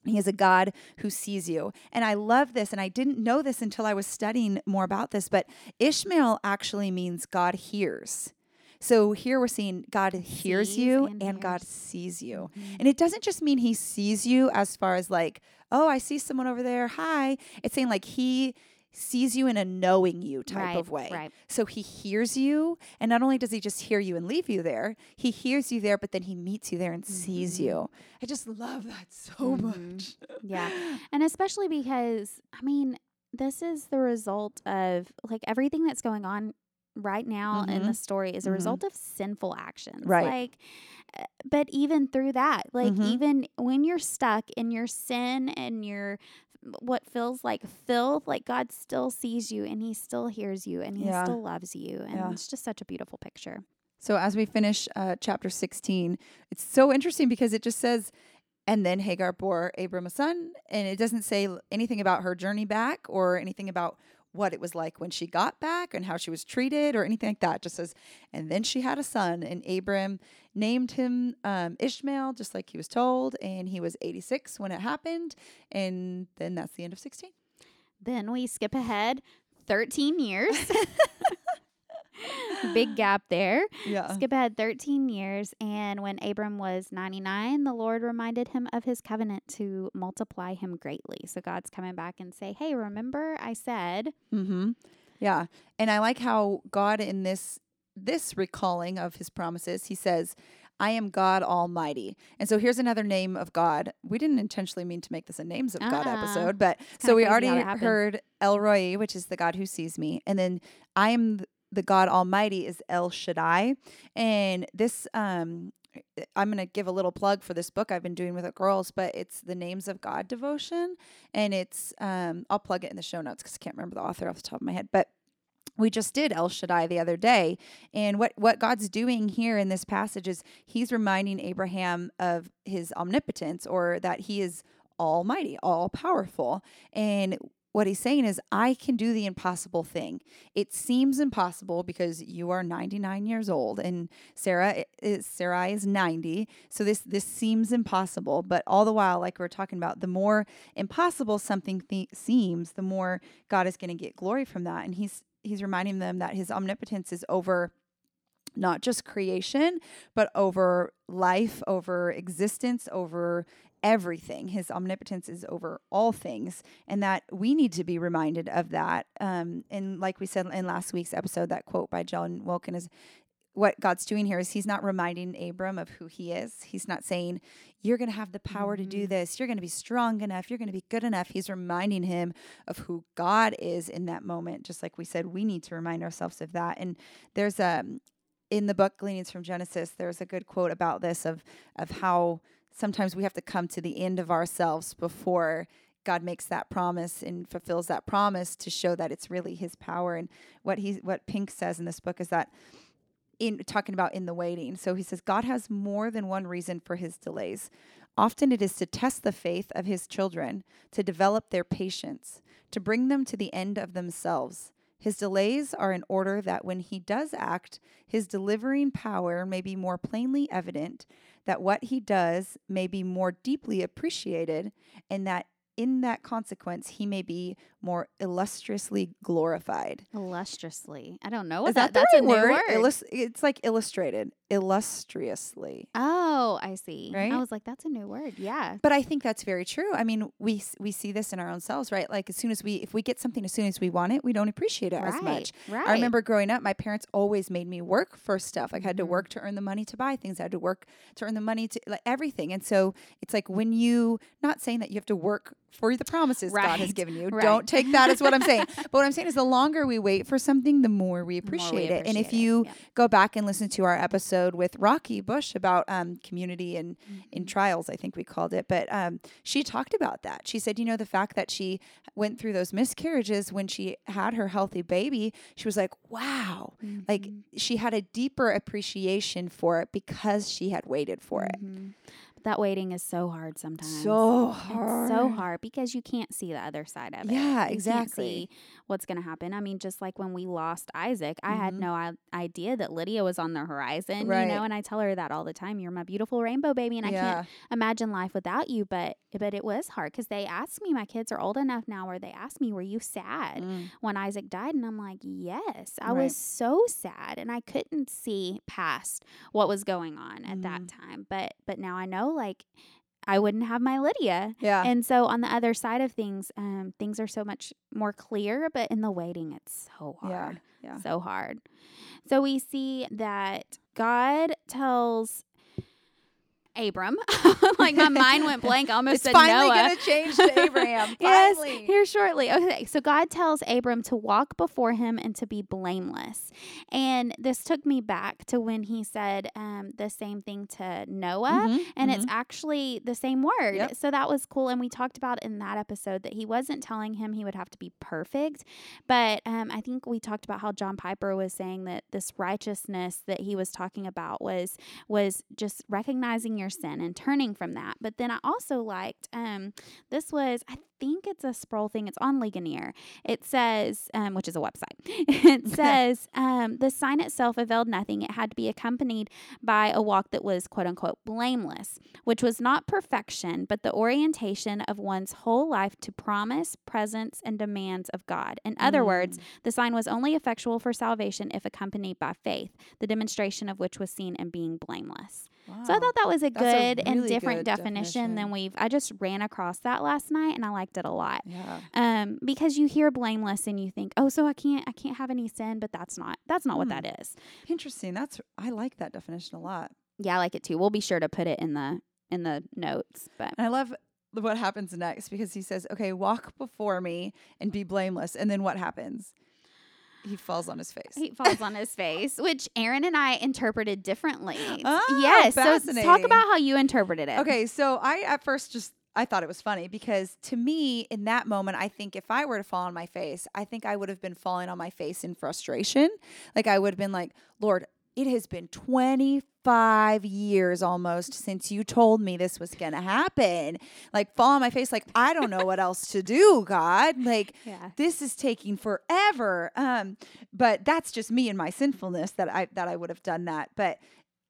Speaker 1: he is a God who sees you. And I love this. And I didn't know this until I was studying more about this, but Ishmael actually means God hears. So here we're seeing God hears
Speaker 2: Sees
Speaker 1: you
Speaker 2: and
Speaker 1: and, God sees you.
Speaker 2: Mhm.
Speaker 1: And it doesn't just mean he sees you as far as like, oh, I see someone over there. Hi. It's saying like he sees you in a knowing you type
Speaker 2: right,
Speaker 1: of way.
Speaker 2: Right.
Speaker 1: So he hears you. And not only does he just hear you and leave you there, he hears you there, but then he meets you there and sees
Speaker 2: Mhm.
Speaker 1: you. I just love that so
Speaker 2: Mhm.
Speaker 1: much.
Speaker 2: Yeah. And especially because, I mean, this is the result of like everything that's going on right now in
Speaker 1: Mhm.
Speaker 2: the story is a
Speaker 1: Mhm.
Speaker 2: result of sinful actions.
Speaker 1: Right.
Speaker 2: Like, uh, but even through that, like,
Speaker 1: Mhm.
Speaker 2: even when you're stuck in your sin and your what feels like filth, like God still sees you and he still hears you and he
Speaker 1: Yeah.
Speaker 2: still loves you. And
Speaker 1: Yeah.
Speaker 2: it's just such a beautiful picture.
Speaker 1: So as we finish uh, chapter 16, it's so interesting because it just says, and then Hagar bore Abram a son, and it doesn't say anything about her journey back or anything about what it was like when she got back and how she was treated or anything like that. Just says, and then she had a son, and Abram named him um, Ishmael, just like he was told, and he was 86 when it happened, and then that's the end of 16.
Speaker 2: Then we skip ahead 13 years. Big gap there.
Speaker 1: Yeah.
Speaker 2: Skip ahead 13 years. And when Abram was 99, the Lord reminded him of his covenant to multiply him greatly. So God's coming back and say, Hey, remember I said,
Speaker 1: Mm-hmm. Yeah. And I like how God in this this recalling of his promises, he says, I am God Almighty. And so here's another name of God. We didn't intentionally mean to make this a names of God
Speaker 2: Uh-uh.
Speaker 1: episode, but so we already heard El Roi, which is the God who sees me. And then I am the God Almighty is El Shaddai. And this um I'm going to give a little plug for this book I've been doing with the girls, but it's the Names of God devotion. And it's, um, I'll plug it in the show notes because I can't remember the author off the top of my head. But we just did El Shaddai the other day. And what, what God's doing here in this passage is he's reminding Abraham of his omnipotence or that he is almighty, all powerful. And what he's saying is, I can do the impossible thing. It seems impossible because you are 99 years old and Sarah is Sarai is 90. So this this seems impossible, but all the while, like we are talking about, the more impossible something th- seems, the more God is going to get glory from that. And he's he's reminding them that his omnipotence is over not just creation, but over life, over existence, over everything. His omnipotence is over all things, and that we need to be reminded of that. Um, and like we said in last week's episode, that quote by Jen Wilkin is what God's doing here is he's not reminding Abram of who he is. He's not saying, You're going to have the power to do this. You're going to be strong enough. You're going to be good enough. He's reminding him of who God is in that moment. Just like we said, we need to remind ourselves of that. And there's a, in the book Gleanings from Genesis, there's a good quote about this of, of how sometimes we have to come to the end of ourselves before God makes that promise and fulfills that promise to show that it's really his power. And what he what Pink says in this book is that in talking about in the waiting. So he says God has more than one reason for his delays. Often it is to test the faith of his children, to develop their patience, to bring them to the end of themselves. His delays are in order that when he does act, his delivering power may be more plainly evident, that what he does may be more deeply appreciated, and that in that consequence he may be more illustriously glorified.
Speaker 2: illustriously. I don't know what
Speaker 1: Is
Speaker 2: that,
Speaker 1: that,
Speaker 2: that's a
Speaker 1: right
Speaker 2: new
Speaker 1: word?
Speaker 2: word.
Speaker 1: Illus- it's like illustrated, illustriously.
Speaker 2: oh, I see.
Speaker 1: Right?
Speaker 2: I was like, that's a new word. Yeah.
Speaker 1: But I think that's very true. I mean, we we see this in our own selves, right? Like as soon as we if we get something as soon as we want it, we don't appreciate it as much.
Speaker 2: right.
Speaker 1: I remember growing up, my parents always made me work for stuff. Like I had to
Speaker 2: Mhm.
Speaker 1: work to earn the money to buy things. I had to work to earn the money to like everything. And so it's like when you not saying that you have to work for the promises God has given you.
Speaker 2: right.
Speaker 1: Don't take that as what I'm saying. but what I'm saying is the longer we wait for something, the more we
Speaker 2: The more we
Speaker 1: appreciate it. And if you
Speaker 2: yeah.
Speaker 1: go back and listen to our episode with Rocky Bush about um, community and in
Speaker 2: Mm-hmm.
Speaker 1: trials, I think we called it. But um, she talked about that. She said, you know, the fact that she went through those miscarriages when she had her healthy baby, she was like, wow, like
Speaker 2: Mhm.
Speaker 1: she had a deeper appreciation for it because she had waited for it.
Speaker 2: That waiting is so hard sometimes.
Speaker 1: So
Speaker 2: It's
Speaker 1: hard.
Speaker 2: so hard because you can't see the other side of it.
Speaker 1: Yeah,
Speaker 2: You can't
Speaker 1: exactly.
Speaker 2: see what's going to happen. I mean, just like when we lost Isaac, I had
Speaker 1: Mhm.
Speaker 2: no I- idea that Lydia was on the horizon,
Speaker 1: Right.
Speaker 2: you know, and I tell her that all the time. You're my beautiful rainbow baby and I can't imagine life without you, but but it was hard cuz they asked me, my kids are old enough now where they asked me, "Were you sad?"
Speaker 1: Mm.
Speaker 2: when Isaac died and I'm like, "Yes, I
Speaker 1: Right.
Speaker 2: was so sad and I couldn't see past what was going on at that
Speaker 1: Mm-hmm.
Speaker 2: time." But but now I know like I wouldn't have my Lydia.
Speaker 1: Yeah.
Speaker 2: And so on the other side of things, um, things are so much more clear, but in the waiting, it's so
Speaker 1: yeah.
Speaker 2: hard.
Speaker 1: Yeah.
Speaker 2: So hard. So we see that God tells Abram. like my mind went blank. I almost
Speaker 1: It's
Speaker 2: said
Speaker 1: finally
Speaker 2: Noah.
Speaker 1: going to change to Abraham.
Speaker 2: Yes, here shortly. Okay, so God tells Abram to walk before him and to be blameless. And this took me back to when he said um, the same thing to Noah.
Speaker 1: Mhm,
Speaker 2: And it's
Speaker 1: mhm.
Speaker 2: actually the same word.
Speaker 1: Yep.
Speaker 2: So that was cool. And we talked about in that episode that he wasn't telling him he would have to be perfect. But um, I think we talked about how John Piper was saying that this righteousness that he was talking about was was just recognizing your sin and turning from that. But then I also liked um, this was I think it's a Sproul thing. It's on Ligonier. It says, um, which is a website. it says um, the sign itself availed nothing. It had to be accompanied by a walk that was quote unquote blameless, which was not perfection, but the orientation of one's whole life to promise, presence, and demands of God. In other words,
Speaker 1: Mm.
Speaker 2: the sign was only effectual for salvation if accompanied by faith, the demonstration of which was seen in being blameless. So I thought that was a
Speaker 1: That's a
Speaker 2: good and different
Speaker 1: good
Speaker 2: definition, than we've. I just ran across that last night and I liked it a lot.
Speaker 1: Yeah.
Speaker 2: Um, because you hear blameless and you think, oh, so I can't, I can't have any sin, but that's not, that's not what
Speaker 1: Hmm.
Speaker 2: that is.
Speaker 1: Interesting. That's I like that definition a lot.
Speaker 2: Yeah, I like it too. We'll be sure to put it in the in the notes. But
Speaker 1: And I love what happens next because he says, "Okay, walk before me and be blameless." And then what happens? He falls on his face.
Speaker 2: he falls on his face, which Aaron and I interpreted differently.
Speaker 1: Oh,
Speaker 2: yes. So talk about how you interpreted it.
Speaker 1: Okay, so I at first just I thought it was funny because to me in that moment I think if I were to fall on my face, I think I would have been falling on my face in frustration. Like I would have been like, "Lord, it has been 25 years almost since you told me this was going to happen." Like fall on my face like, "I don't know what else to do, God." Like
Speaker 2: Yeah.
Speaker 1: this is taking forever. Um, but that's just me and my sinfulness that I that I would have done that. But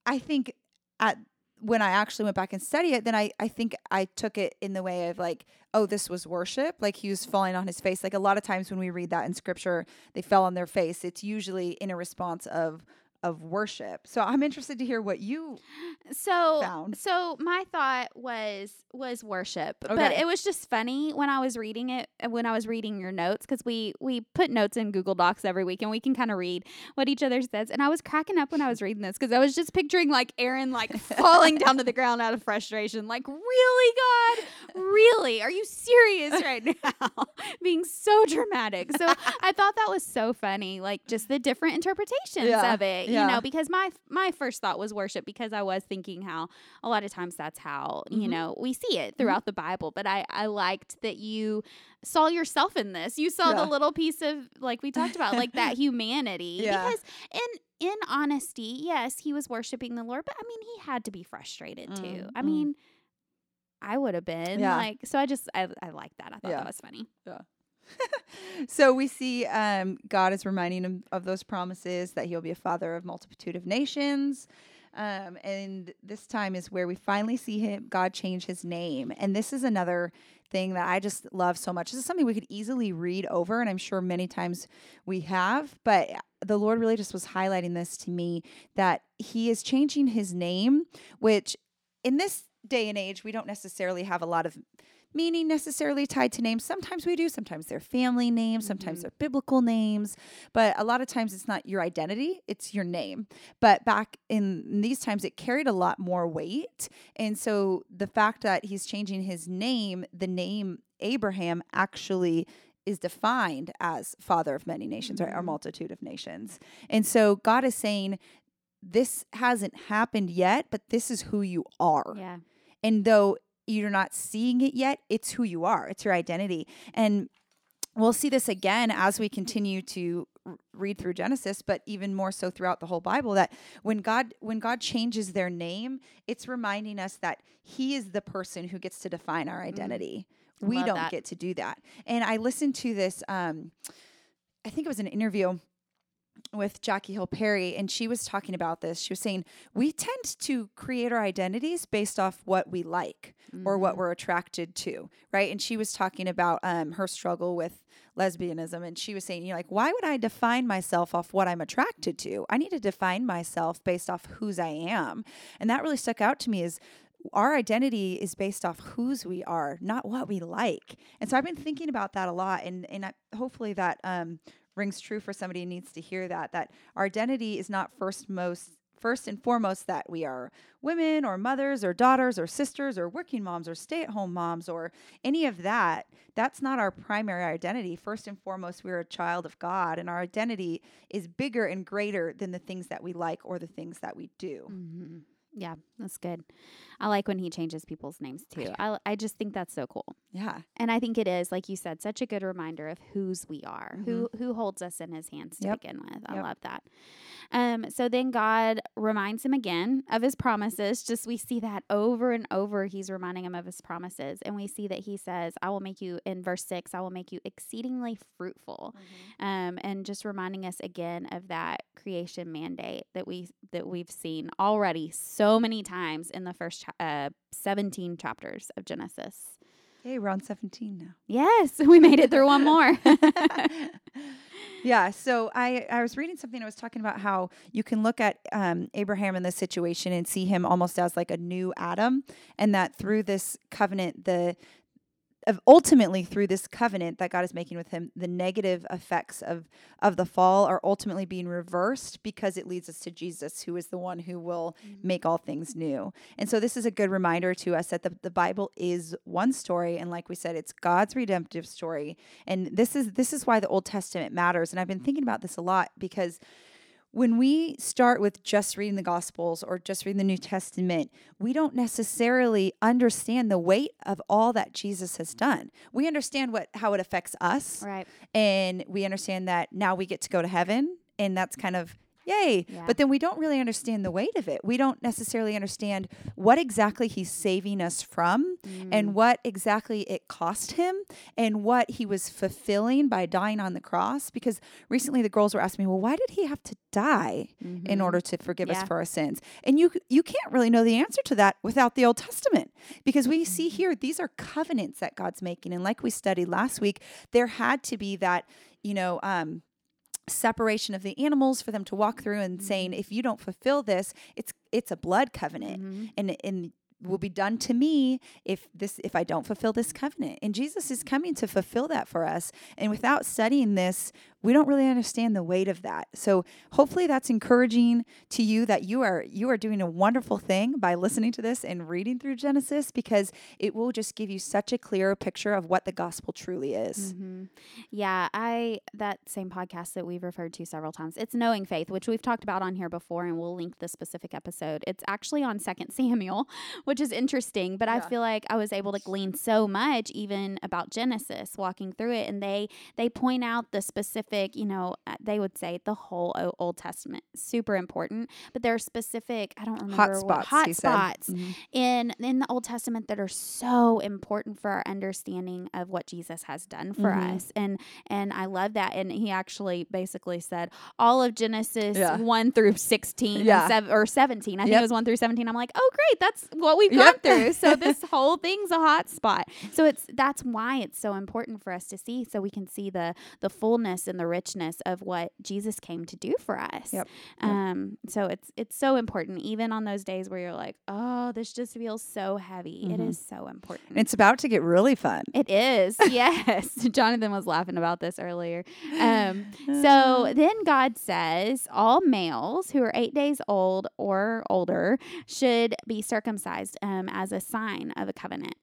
Speaker 1: I think at when I actually went back and studied it, then I, I think I took it in the way of like, oh, this was worship. Like he was falling on his face. Like a lot of times when we read that in scripture, they fell on their face. It's usually in a response of of worship. So I'm interested to hear what you
Speaker 2: So
Speaker 1: found.
Speaker 2: so my thought was was worship, but it was just funny when I was reading it uh, when I was reading your notes because we we put notes in Google Docs every week and we can kind of read what each other says. And I was cracking up when I was reading this because I was just picturing like Aaron like falling down to the ground out of frustration, like really God, really? Are you serious right now? Being so dramatic. So I thought that was so funny, like just the different interpretations
Speaker 1: Yeah,
Speaker 2: of it, you know, because my my first thought was worship because I was thinking how a lot of times that's how you
Speaker 1: Mhm.
Speaker 2: know we see it throughout the Bible. But I I liked that you saw yourself in this. You saw
Speaker 1: Yeah.
Speaker 2: the little piece of like we talked about, like that humanity.
Speaker 1: Yeah.
Speaker 2: Because in in honesty, yes, he was worshiping the Lord, but I mean he had to be frustrated too.
Speaker 1: Mm,
Speaker 2: I
Speaker 1: mm.
Speaker 2: mean. I would have been
Speaker 1: Yeah.
Speaker 2: like so. I just I I like that. I thought
Speaker 1: Yeah.
Speaker 2: that was funny.
Speaker 1: So we see um, God is reminding him of those promises that he'll be a father of multitude of nations. Um, and this time is where we finally see him, God change his name. And this is another thing that I just love so much. This is something we could easily read over, and I'm sure many times we have, but the Lord really just was highlighting this to me that he is changing his name, which in this day and age, we don't necessarily have a lot of meaning necessarily tied to names. Sometimes we do, sometimes they're family names, sometimes
Speaker 2: Mhm.
Speaker 1: they're biblical names, but a lot of times it's not your identity, it's your name. But back in, in these times, it carried a lot more weight. And so the fact that he's changing his name, the name Abraham actually is defined as father of many nations, right? Or
Speaker 2: Mhm.
Speaker 1: multitude of nations. And so God is saying, this hasn't happened yet, but this is who you are.
Speaker 2: Yeah.
Speaker 1: And though you're not seeing it yet, it's who you are, it's your identity. And we'll see this again as we continue to read through Genesis, but even more so throughout the whole Bible that when God when God changes their name, it's reminding us that he is the person who gets to define our identity. We
Speaker 2: Love
Speaker 1: don't
Speaker 2: that.
Speaker 1: get to do that. And I listened to this um I think it was an interview with Jackie Hill Perry, and she was talking about this. She was saying, We tend to create our identities based off what we like or what
Speaker 2: Mhm.
Speaker 1: we're attracted to, right? And she was talking about um, her struggle with lesbianism, and she was saying, You know, like, why would I define myself off what I'm attracted to? I need to define myself based off whose I am. And that really stuck out to me is our identity is based off whose we are, not what we like. And so I've been thinking about that a lot, and and I, hopefully that um, rings true for somebody who needs to hear that. That our identity is not first most first and foremost that we are women or mothers or daughters or sisters or working moms or stay at home moms or any of that. That's not our primary identity. First and foremost, we're a child of God, and our identity is bigger and greater than the things that we like or the things that we do.
Speaker 2: Mm-hmm. Yeah, that's good. I like when he changes people's names too. I, I just think that's so cool.
Speaker 1: Yeah.
Speaker 2: And I think it is, like you said, such a good reminder of whose we are,
Speaker 1: Mm-hmm.
Speaker 2: who who holds us in his hands to
Speaker 1: Yep.
Speaker 2: begin with. I
Speaker 1: Yep.
Speaker 2: love that. Um, so then God reminds him again of his promises. Just we see that over and over. He's reminding him of his promises. And we see that he says, I will make you in verse six, I will make you exceedingly fruitful. Um, and just reminding us again of that creation mandate that we that we've seen already so many times in the first cha- uh, 17 chapters of Genesis.
Speaker 1: Hey, we're on 17 now.
Speaker 2: Yes, we made it through one more.
Speaker 1: yeah. So I, I was reading something. I was talking about how you can look at um, Abraham in this situation and see him almost as like a new Adam, and that through this covenant, the ultimately through this covenant that God is making with him, the negative effects of of the fall are ultimately being reversed because it leads us to Jesus, who is the one who will mm-hmm. make all things new. And so this is a good reminder to us that the, the Bible is one story, and like we said, it's God's redemptive story. And this is this is why the Old Testament matters. And I've been thinking about this a lot because when we start with just reading the Gospels or just reading the New Testament, we don't necessarily understand the weight of all that Jesus has done. We understand what how it affects us,
Speaker 2: right.
Speaker 1: and we understand that now we get to go to heaven, and that's kind of yay.
Speaker 2: Yeah.
Speaker 1: But then we don't really understand the weight of it. We don't necessarily understand what exactly he's saving us from
Speaker 2: Mm.
Speaker 1: and what exactly it cost him and what he was fulfilling by dying on the cross. Because recently the girls were asking me, well, why did he have to die in order to forgive us
Speaker 2: Mm-hmm.
Speaker 1: For our sins? And you you can't really know the answer to that without the Old Testament. Because we see
Speaker 2: Mm-hmm.
Speaker 1: here these are covenants that God's making. And like we studied last week, there had to be that, you know, um separation of the animals for them to walk through and saying if you don't fulfill this it's it's a blood covenant
Speaker 2: Mm-hmm.
Speaker 1: and and will be done to me if this if I don't fulfill this covenant. And Jesus is coming to fulfill that for us. And without studying this, we don't really understand the weight of that. So hopefully that's encouraging to you that you are you are doing a wonderful thing by listening to this and reading through Genesis because it will just give you such a clearer picture of what the gospel truly is.
Speaker 2: hmm Yeah, I that same podcast that we've referred to several times. It's Knowing Faith, which we've talked about on here before, and we'll link the specific episode. It's actually on Second Samuel, which is interesting. But I feel like I was able to glean so much even about Genesis, walking through it, and they they point out the specific. You know, uh, they would say the whole O- Old Testament super important, but there are specific. I don't remember
Speaker 1: Hot
Speaker 2: what
Speaker 1: spots,
Speaker 2: hot spots
Speaker 1: Mhm.
Speaker 2: in in the Old Testament that are so important for our understanding of what Jesus has done for
Speaker 1: Mhm.
Speaker 2: us. And and I love that. And he actually basically said all of Genesis
Speaker 1: Yeah.
Speaker 2: one through sixteen
Speaker 1: Yeah.
Speaker 2: sev- or seventeen. I think
Speaker 1: Yep.
Speaker 2: it was one through seventeen. I'm like, oh great, that's what we've gone
Speaker 1: Yep.
Speaker 2: through. So this whole thing's a hot spot. So it's that's why it's so important for us to see so we can see the the fullness and the richness of what Jesus came to do for us.
Speaker 1: Yep. Yep.
Speaker 2: Um, so it's it's so important, even on those days where you're like, oh, this just feels so heavy. It
Speaker 1: Mhm.
Speaker 2: is so important.
Speaker 1: And it's about to get really fun.
Speaker 2: It is, yes. Jonathan was laughing about this earlier. Um, so then God says all males who are eight days old or older should be circumcised um, as a sign of a covenant.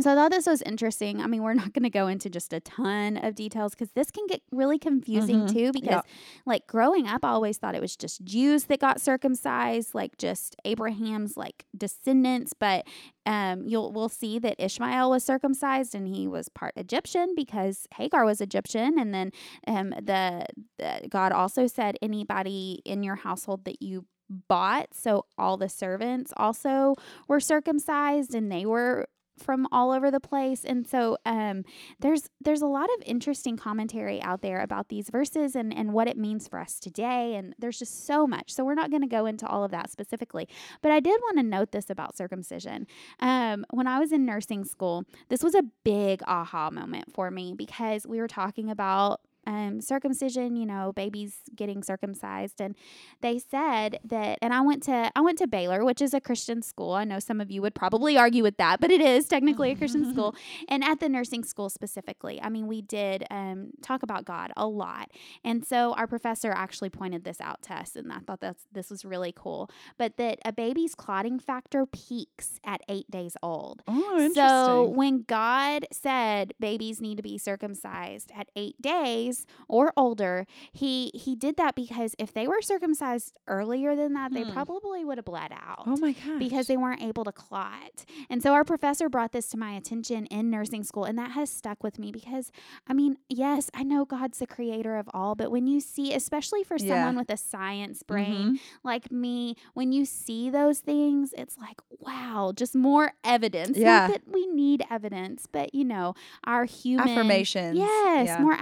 Speaker 2: So I thought this was interesting. I mean, we're not going to go into just a ton of details because this can get really confusing
Speaker 1: Mhm.
Speaker 2: too. Because,
Speaker 1: Yep.
Speaker 2: like, growing up, I always thought it was just Jews that got circumcised, like just Abraham's like descendants. But um, you'll we'll see that Ishmael was circumcised and he was part Egyptian because Hagar was Egyptian, and then um, the, the God also said anybody in your household that you bought, so all the servants also were circumcised, and they were from all over the place. And so um there's there's a lot of interesting commentary out there about these verses and and what it means for us today. And there's just so much. So we're not going to go into all of that specifically. But i did want to note this about circumcision. Um when i was in nursing school this was a big aha moment for me because we were talking about um, circumcision, you know, babies getting circumcised, and they said that. And I went to I went to Baylor, which is a Christian school. I know some of you would probably argue with that, but it is technically a Christian school. And at the nursing school specifically, I mean, we did um, talk about God a lot, and so our professor actually pointed this out to us, and I thought that this was really cool. But that a baby's clotting factor peaks at eight days old.
Speaker 1: Oh, interesting.
Speaker 2: So when God said babies need to be circumcised at eight days or older, he he did that because if they were circumcised earlier than that, they
Speaker 1: Hmm.
Speaker 2: probably would have bled out.
Speaker 1: oh my gosh.
Speaker 2: Because they weren't able to clot. And so our professor brought this to my attention in nursing school, and that has stuck with me because, I mean, yes, I know God's the creator of all, but when you see, especially for
Speaker 1: Yeah.
Speaker 2: someone with a science brain
Speaker 1: Mhm.
Speaker 2: like me, when you see those things, it's like, wow, just more evidence.
Speaker 1: Yeah.
Speaker 2: Not that we need evidence, but you know, our human
Speaker 1: affirmations.
Speaker 2: Yes,
Speaker 1: Yeah.
Speaker 2: more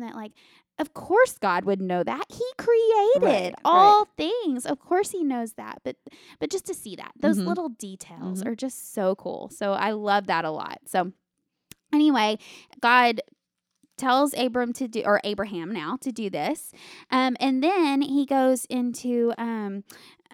Speaker 2: that like of course God would know that. He created
Speaker 1: Right,
Speaker 2: all things. Of course he knows that. But but just to see that, those
Speaker 1: Mhm.
Speaker 2: little details
Speaker 1: Mhm.
Speaker 2: are just so cool. So I love that a lot. So anyway, God tells Abram to do or Abraham now to do this. Um, and then he goes into um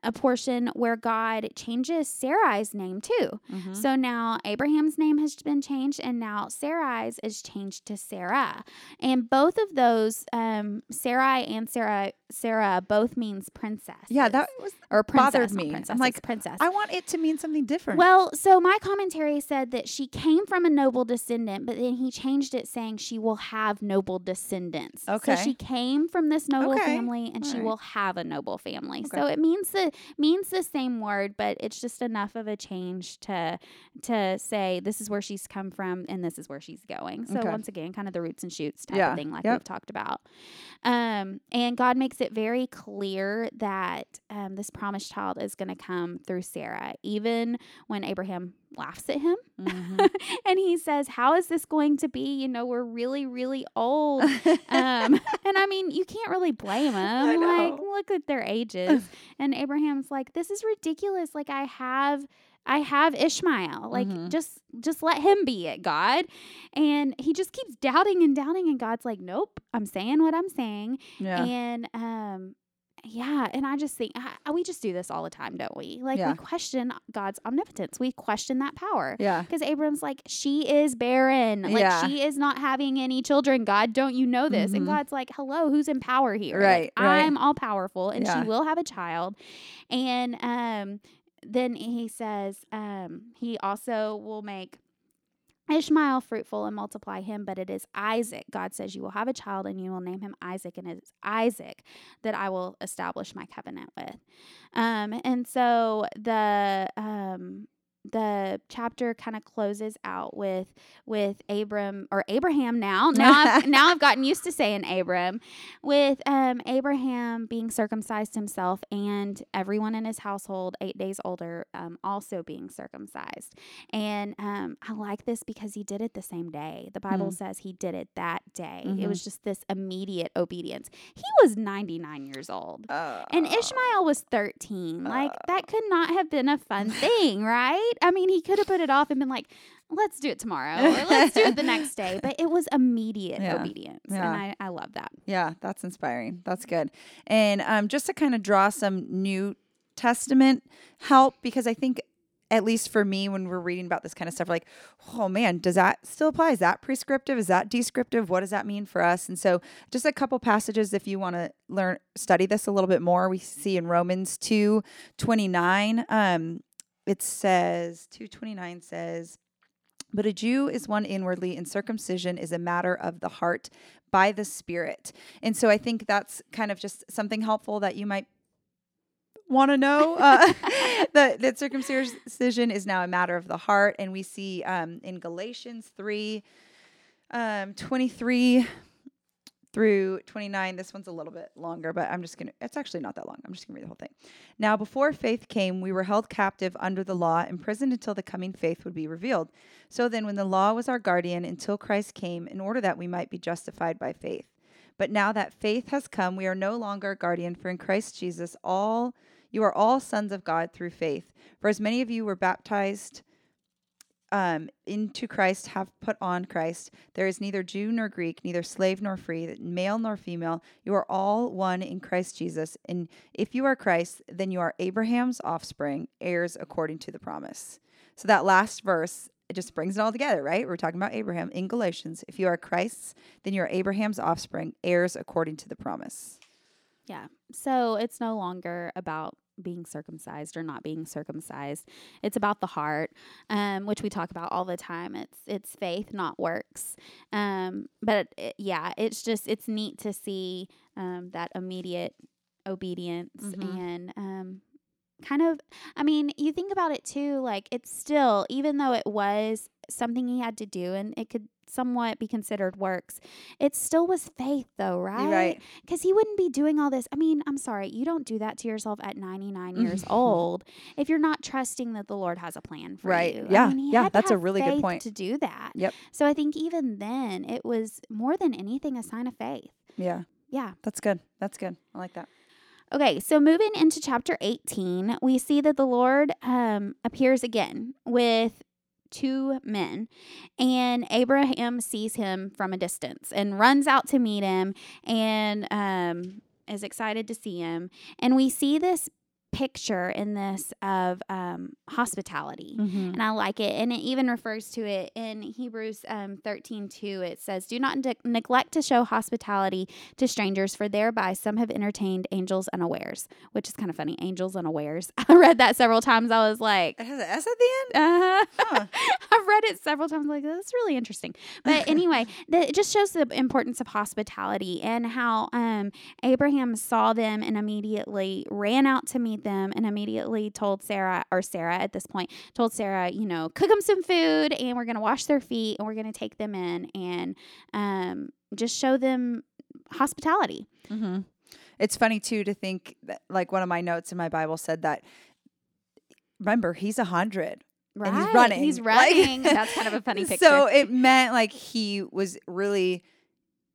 Speaker 2: a portion where God changes Sarai's name too.
Speaker 1: Mhm.
Speaker 2: So now Abraham's name has been changed, and now Sarai's is changed to Sarah. And both of those, um, Sarai and Sarah, Sarah both means princess.
Speaker 1: yeah, that was.
Speaker 2: or princess,
Speaker 1: bothered me. I'm like,
Speaker 2: princess.
Speaker 1: I want it to mean something different.
Speaker 2: Well, so my commentary said that she came from a noble descendant, but then he changed it saying she will have noble descendants.
Speaker 1: Okay.
Speaker 2: So she came from this noble
Speaker 1: Okay.
Speaker 2: family and she
Speaker 1: Alright.
Speaker 2: will have a noble family.
Speaker 1: Okay.
Speaker 2: So it means means the same word, but it's just enough of a change to to say this is where she's come from and this is where she's going. So
Speaker 1: Okay.
Speaker 2: once again, kind of the roots and shoots type
Speaker 1: Yeah.
Speaker 2: of thing like
Speaker 1: Yep.
Speaker 2: we've talked about. Um, and God makes it very clear that um, this promised child is going to come through Sarah, even when Abraham laughs at him
Speaker 1: Mhm.
Speaker 2: and he says, How is this going to be? You know, we're really, really old. Um, and I mean, you can't really blame him. Like, look at their ages. and Abraham's like, This is ridiculous. Like, I have. I have Ishmael. Like
Speaker 1: Mhm.
Speaker 2: just just let him be it, God. And he just keeps doubting and doubting and God's like, "Nope, I'm saying what I'm saying."
Speaker 1: yeah.
Speaker 2: And um yeah, and I just think I, we just do this all the time, don't we? Like
Speaker 1: Yeah.
Speaker 2: we question God's omnipotence. We question that power.
Speaker 1: yeah.
Speaker 2: Because Abram's like, she is barren. Like,
Speaker 1: Yeah.
Speaker 2: she is not having any children. God, don't you know this? And
Speaker 1: Mhm.
Speaker 2: God's like, hello, who's in power here? Like,
Speaker 1: Right, right.
Speaker 2: I'm all powerful and
Speaker 1: Yeah.
Speaker 2: she will have a child. And um, then he says, um, he also will make Ishmael fruitful and multiply him, but it is Isaac. God says, You will have a child and you will name him Isaac, and it is Isaac that I will establish my covenant with. Um, and so the um, the chapter kind of closes out with with Abram or Abraham now. Now I've, now I've gotten used to saying Abram with um, Abraham being circumcised himself and everyone in his household eight days older um, also being circumcised. And um, I like this because he did it the same day. The Bible
Speaker 1: Mm.
Speaker 2: says he did it that day.
Speaker 1: Mhm.
Speaker 2: It was just this immediate obedience. He was 99 years old. And
Speaker 1: Uh,
Speaker 2: Ishmael was 13. Like, that could not have been a fun thing, right? I mean, he could have put it off and been like, let's do it tomorrow or let's do it the next day. But it was immediate
Speaker 1: Yeah.
Speaker 2: obedience.
Speaker 1: Yeah.
Speaker 2: And I, I love that.
Speaker 1: Yeah, that's inspiring. That's good. And um, just to kind of draw some New Testament help, because I think, at least for me, when we're reading about this kind of stuff, we're like, oh man, does that still apply? Is that prescriptive? Is that descriptive? What does that mean for us? And so, just a couple passages if you want to learn, study this a little bit more. We see in Romans two twenty nine. Um, it says two twenty nine says. But a Jew is one inwardly, and circumcision is a matter of the heart by the Spirit. And so I think that's kind of just something helpful that you might want to know. Uh, that, that circumcision is now a matter of the heart. And we see um, in Galatians 3 um, 23 through 29. This one's a little bit longer, but I'm just going to, it's actually not that long. I'm just going to read the whole thing. Now, before faith came, we were held captive under the law, imprisoned until the coming faith would be revealed. So then, when the law was our guardian until Christ came, in order that we might be justified by faith. But now that faith has come, we are no longer guardian, for in Christ Jesus, all you are all sons of God through faith. For as many of you were baptized, um, into Christ have put on Christ. There is neither Jew nor Greek, neither slave nor free, male nor female. You are all one in Christ Jesus. And if you are Christ, then you are Abraham's offspring, heirs according to the promise. So that last verse, it just brings it all together, right? We're talking about Abraham in Galatians. If you are Christ's, then you are Abraham's offspring, heirs according to the promise.
Speaker 2: Yeah. So it's no longer about being circumcised or not being circumcised. It's about the heart, um, which we talk about all the time. It's it's faith, not works. Um, but it, yeah, it's just it's neat to see um, that immediate obedience
Speaker 1: Mhm.
Speaker 2: and um, kind of. I mean, you think about it too. Like it's still, even though it was something he had to do, and it could somewhat be considered works. It still was faith, though, right?
Speaker 1: Right.
Speaker 2: Because he wouldn't be doing all this. I mean, I'm sorry, you don't do that to yourself at 99 years old if you're not trusting that the Lord has a plan for
Speaker 1: Right.
Speaker 2: you. I
Speaker 1: Yeah.
Speaker 2: mean,
Speaker 1: Yeah, that's a really good point.
Speaker 2: to do that.
Speaker 1: Yep.
Speaker 2: So I think even then, it was more than anything a sign of faith.
Speaker 1: Yeah.
Speaker 2: Yeah.
Speaker 1: That's good. That's good. I like that.
Speaker 2: Okay, so moving into chapter 18, we see that the Lord um, appears again with two men, and Abraham sees him from a distance and runs out to meet him and um, is excited to see him. And we see this picture in this of um, hospitality.
Speaker 1: Mm-hmm.
Speaker 2: And I like it. And it even refers to it in Hebrews um, 13 2. It says, Do not ne- neglect to show hospitality to strangers, for thereby some have entertained angels unawares, which is kind of funny. Angels unawares. I read that several times. I was like,
Speaker 1: It has an S at the end?
Speaker 2: uh,
Speaker 1: Huh.
Speaker 2: I've read it several times. Like that's really interesting. But anyway, the, it just shows the importance of hospitality and how um, Abraham saw them and immediately ran out to meet them and immediately told Sarah or Sarah at this point told Sarah, you know, cook them some food and we're gonna wash their feet and we're gonna take them in and um, just show them hospitality.
Speaker 1: Mm-hmm. It's funny too to think that, like, one of my notes in my Bible said that. Remember, he's a hundred.
Speaker 2: Right.
Speaker 1: And he's running.
Speaker 2: He's
Speaker 1: Like-
Speaker 2: running. That's kind of a funny picture.
Speaker 1: So it meant like he was really,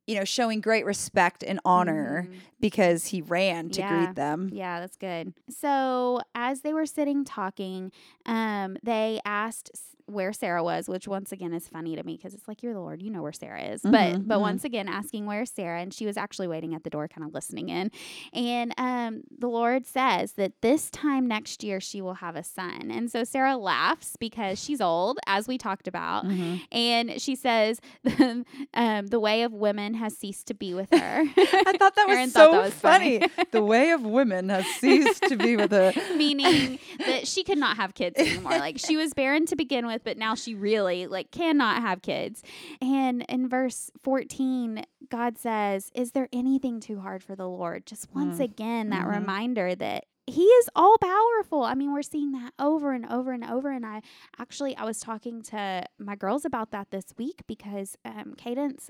Speaker 1: you know, showing great respect and honor
Speaker 2: Mhm.
Speaker 1: because he ran to
Speaker 2: Yeah.
Speaker 1: greet them.
Speaker 2: Yeah, that's good. So as they were sitting talking, um, they asked where Sarah was, which once again is funny to me because it's like you're the Lord, you know where Sarah is.
Speaker 1: Mhm,
Speaker 2: but but
Speaker 1: mhm.
Speaker 2: once again asking where Sarah, and she was actually waiting at the door, kind of listening in. And um, the Lord says that this time next year she will have a son, and so Sarah laughs because she's old, as we talked about.
Speaker 1: Mhm.
Speaker 2: And she says, um, "The way of women has ceased to be with her."
Speaker 1: I thought that was so
Speaker 2: that was
Speaker 1: funny.
Speaker 2: funny.
Speaker 1: the way of women has ceased to be with a.
Speaker 2: meaning that she could not have kids anymore. Like she was barren to begin with, but now she really like cannot have kids. And in verse 14, God says, "Is there anything too hard for the Lord?" Just once
Speaker 1: Mm.
Speaker 2: again that
Speaker 1: Mhm.
Speaker 2: reminder that he is all powerful. I mean, we're seeing that over and over and over. And I actually, I was talking to my girls about that this week because um, Cadence,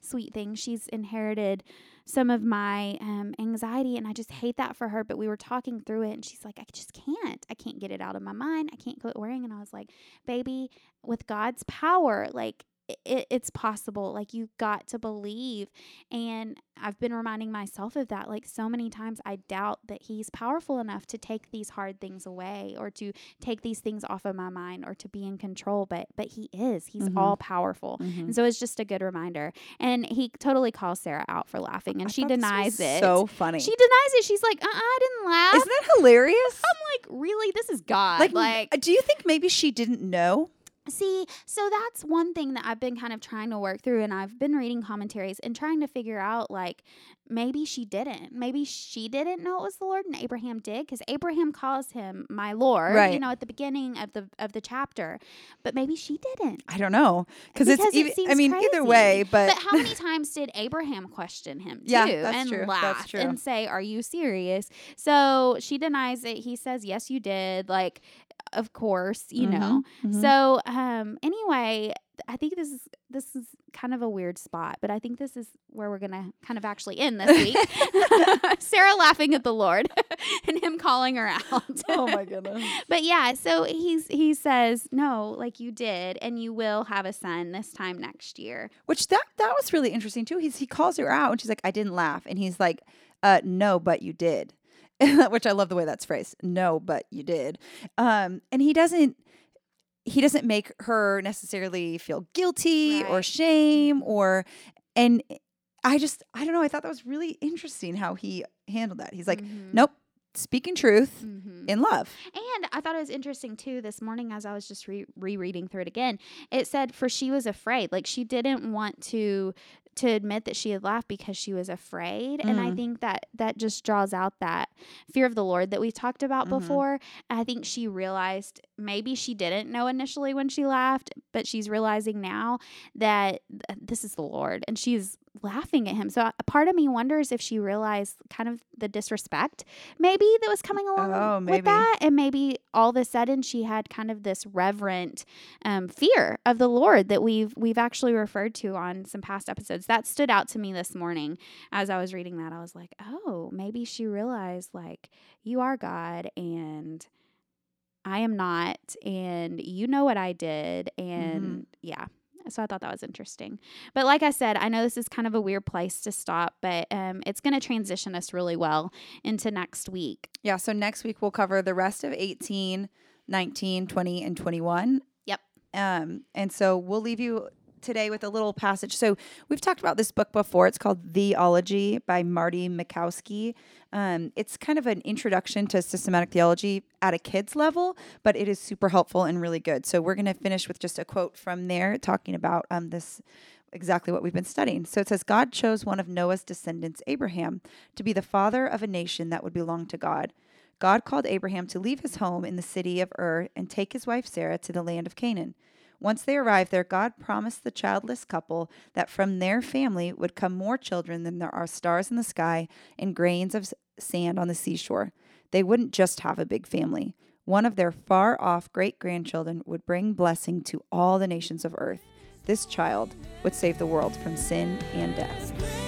Speaker 2: sweet thing, she's inherited some of my um, anxiety, and I just hate that for her. But we were talking through it, and she's like, I just can't. I can't get it out of my mind. I can't quit worrying. And I was like, baby, with God's power, like, it, it's possible. Like, you've got to believe. And I've been reminding myself of that like so many times. I doubt that He's powerful enough to take these hard things away or to take these things off of my mind or to be in control. But but He is. He's
Speaker 1: Mhm.
Speaker 2: all powerful.
Speaker 1: Mhm.
Speaker 2: And so it's just a good reminder. And he totally calls Sarah out for laughing, and
Speaker 1: I
Speaker 2: she
Speaker 1: thought this was
Speaker 2: denies it.
Speaker 1: So funny.
Speaker 2: She denies it. She's like, uh, uh I didn't laugh.
Speaker 1: Isn't that hilarious?
Speaker 2: I'm like, really? This is God.
Speaker 1: like,
Speaker 2: Like,
Speaker 1: do you think maybe she didn't know?
Speaker 2: See, so that's one thing that I've been kind of trying to work through, and I've been reading commentaries and trying to figure out, like, maybe she didn't. Maybe she didn't know it was the Lord, and Abraham did, because Abraham calls him my Lord,
Speaker 1: right.
Speaker 2: you know, at the beginning of the of the chapter. But maybe she didn't.
Speaker 1: I don't know because it's
Speaker 2: it
Speaker 1: even. I mean, either way, but,
Speaker 2: But how many times did Abraham question him too
Speaker 1: Yeah, that's
Speaker 2: and
Speaker 1: true. That's
Speaker 2: laugh
Speaker 1: true.
Speaker 2: and say, "Are you serious?" So she denies it. He says, "Yes, you did." Like, of course, you know.
Speaker 1: Mhm, mhm.
Speaker 2: So, um, anyway, I think this is this is kind of a weird spot, but I think this is where we're gonna kind of actually end this week. Sarah laughing at the Lord and him calling her out.
Speaker 1: oh my goodness.
Speaker 2: But yeah, so he's he says, No, like you did, and you will have a son this time next year.
Speaker 1: Which that that was really interesting too. He's he calls her out and she's like, I didn't laugh, and he's like, uh, no, but you did. Which I love the way that's phrased. No, but you did. Um, and he doesn't. he doesn't make her necessarily feel guilty or shame or and I just I don't know, I thought that was really interesting how he handled that. He's like,
Speaker 2: Mhm.
Speaker 1: "Nope, speaking truth
Speaker 2: Mhm.
Speaker 1: in love."
Speaker 2: And I thought it was interesting too this morning as I was just re- rereading through it again. It said for she was afraid, like she didn't want to to admit that she had laughed because she was afraid. And I
Speaker 1: Mm.
Speaker 2: think that that just draws out that fear of the Lord that we talked about
Speaker 1: Mhm.
Speaker 2: before. I think she realized maybe she didn't know initially when she laughed, but she's realizing now that th- this is the Lord and she's laughing at him. So a part of me wonders if she realized kind of the disrespect maybe that was coming along
Speaker 1: Oh,
Speaker 2: with that. And maybe all of a sudden she had kind of this reverent um, fear of the lord that we've we've actually referred to on some past episodes. That stood out to me this morning. As i was reading that i was like oh maybe she realized like you are god and i am not and you know what i did and yeah so I thought that was interesting. But like I said, I know this is kind of a weird place to stop, but um, it's going to transition us really well into next week.
Speaker 1: Yeah, so next week we'll cover the rest of 18, 19, 20 and 21.
Speaker 2: Yep.
Speaker 1: Um and so we'll leave you today with a little passage. So we've talked about this book before. It's called The Ology by Marty Machowski. Um, it's kind of an introduction to systematic theology at a kid's level, but it is super helpful and really good. So we're going to finish with just a quote from there talking about um, this exactly what we've been studying. So it says God chose one of Noah's descendants, Abraham, to be the father of a nation that would belong to God. God called Abraham to leave his home in the city of Ur and take his wife Sarah to the land of Canaan. Once they arrived there, God promised the childless couple that from their family would come more children than there are stars in the sky and grains of sand on the seashore. They wouldn't just have a big family. One of their far off great grandchildren would bring blessing to all the nations of earth. This child would save the world from sin and death.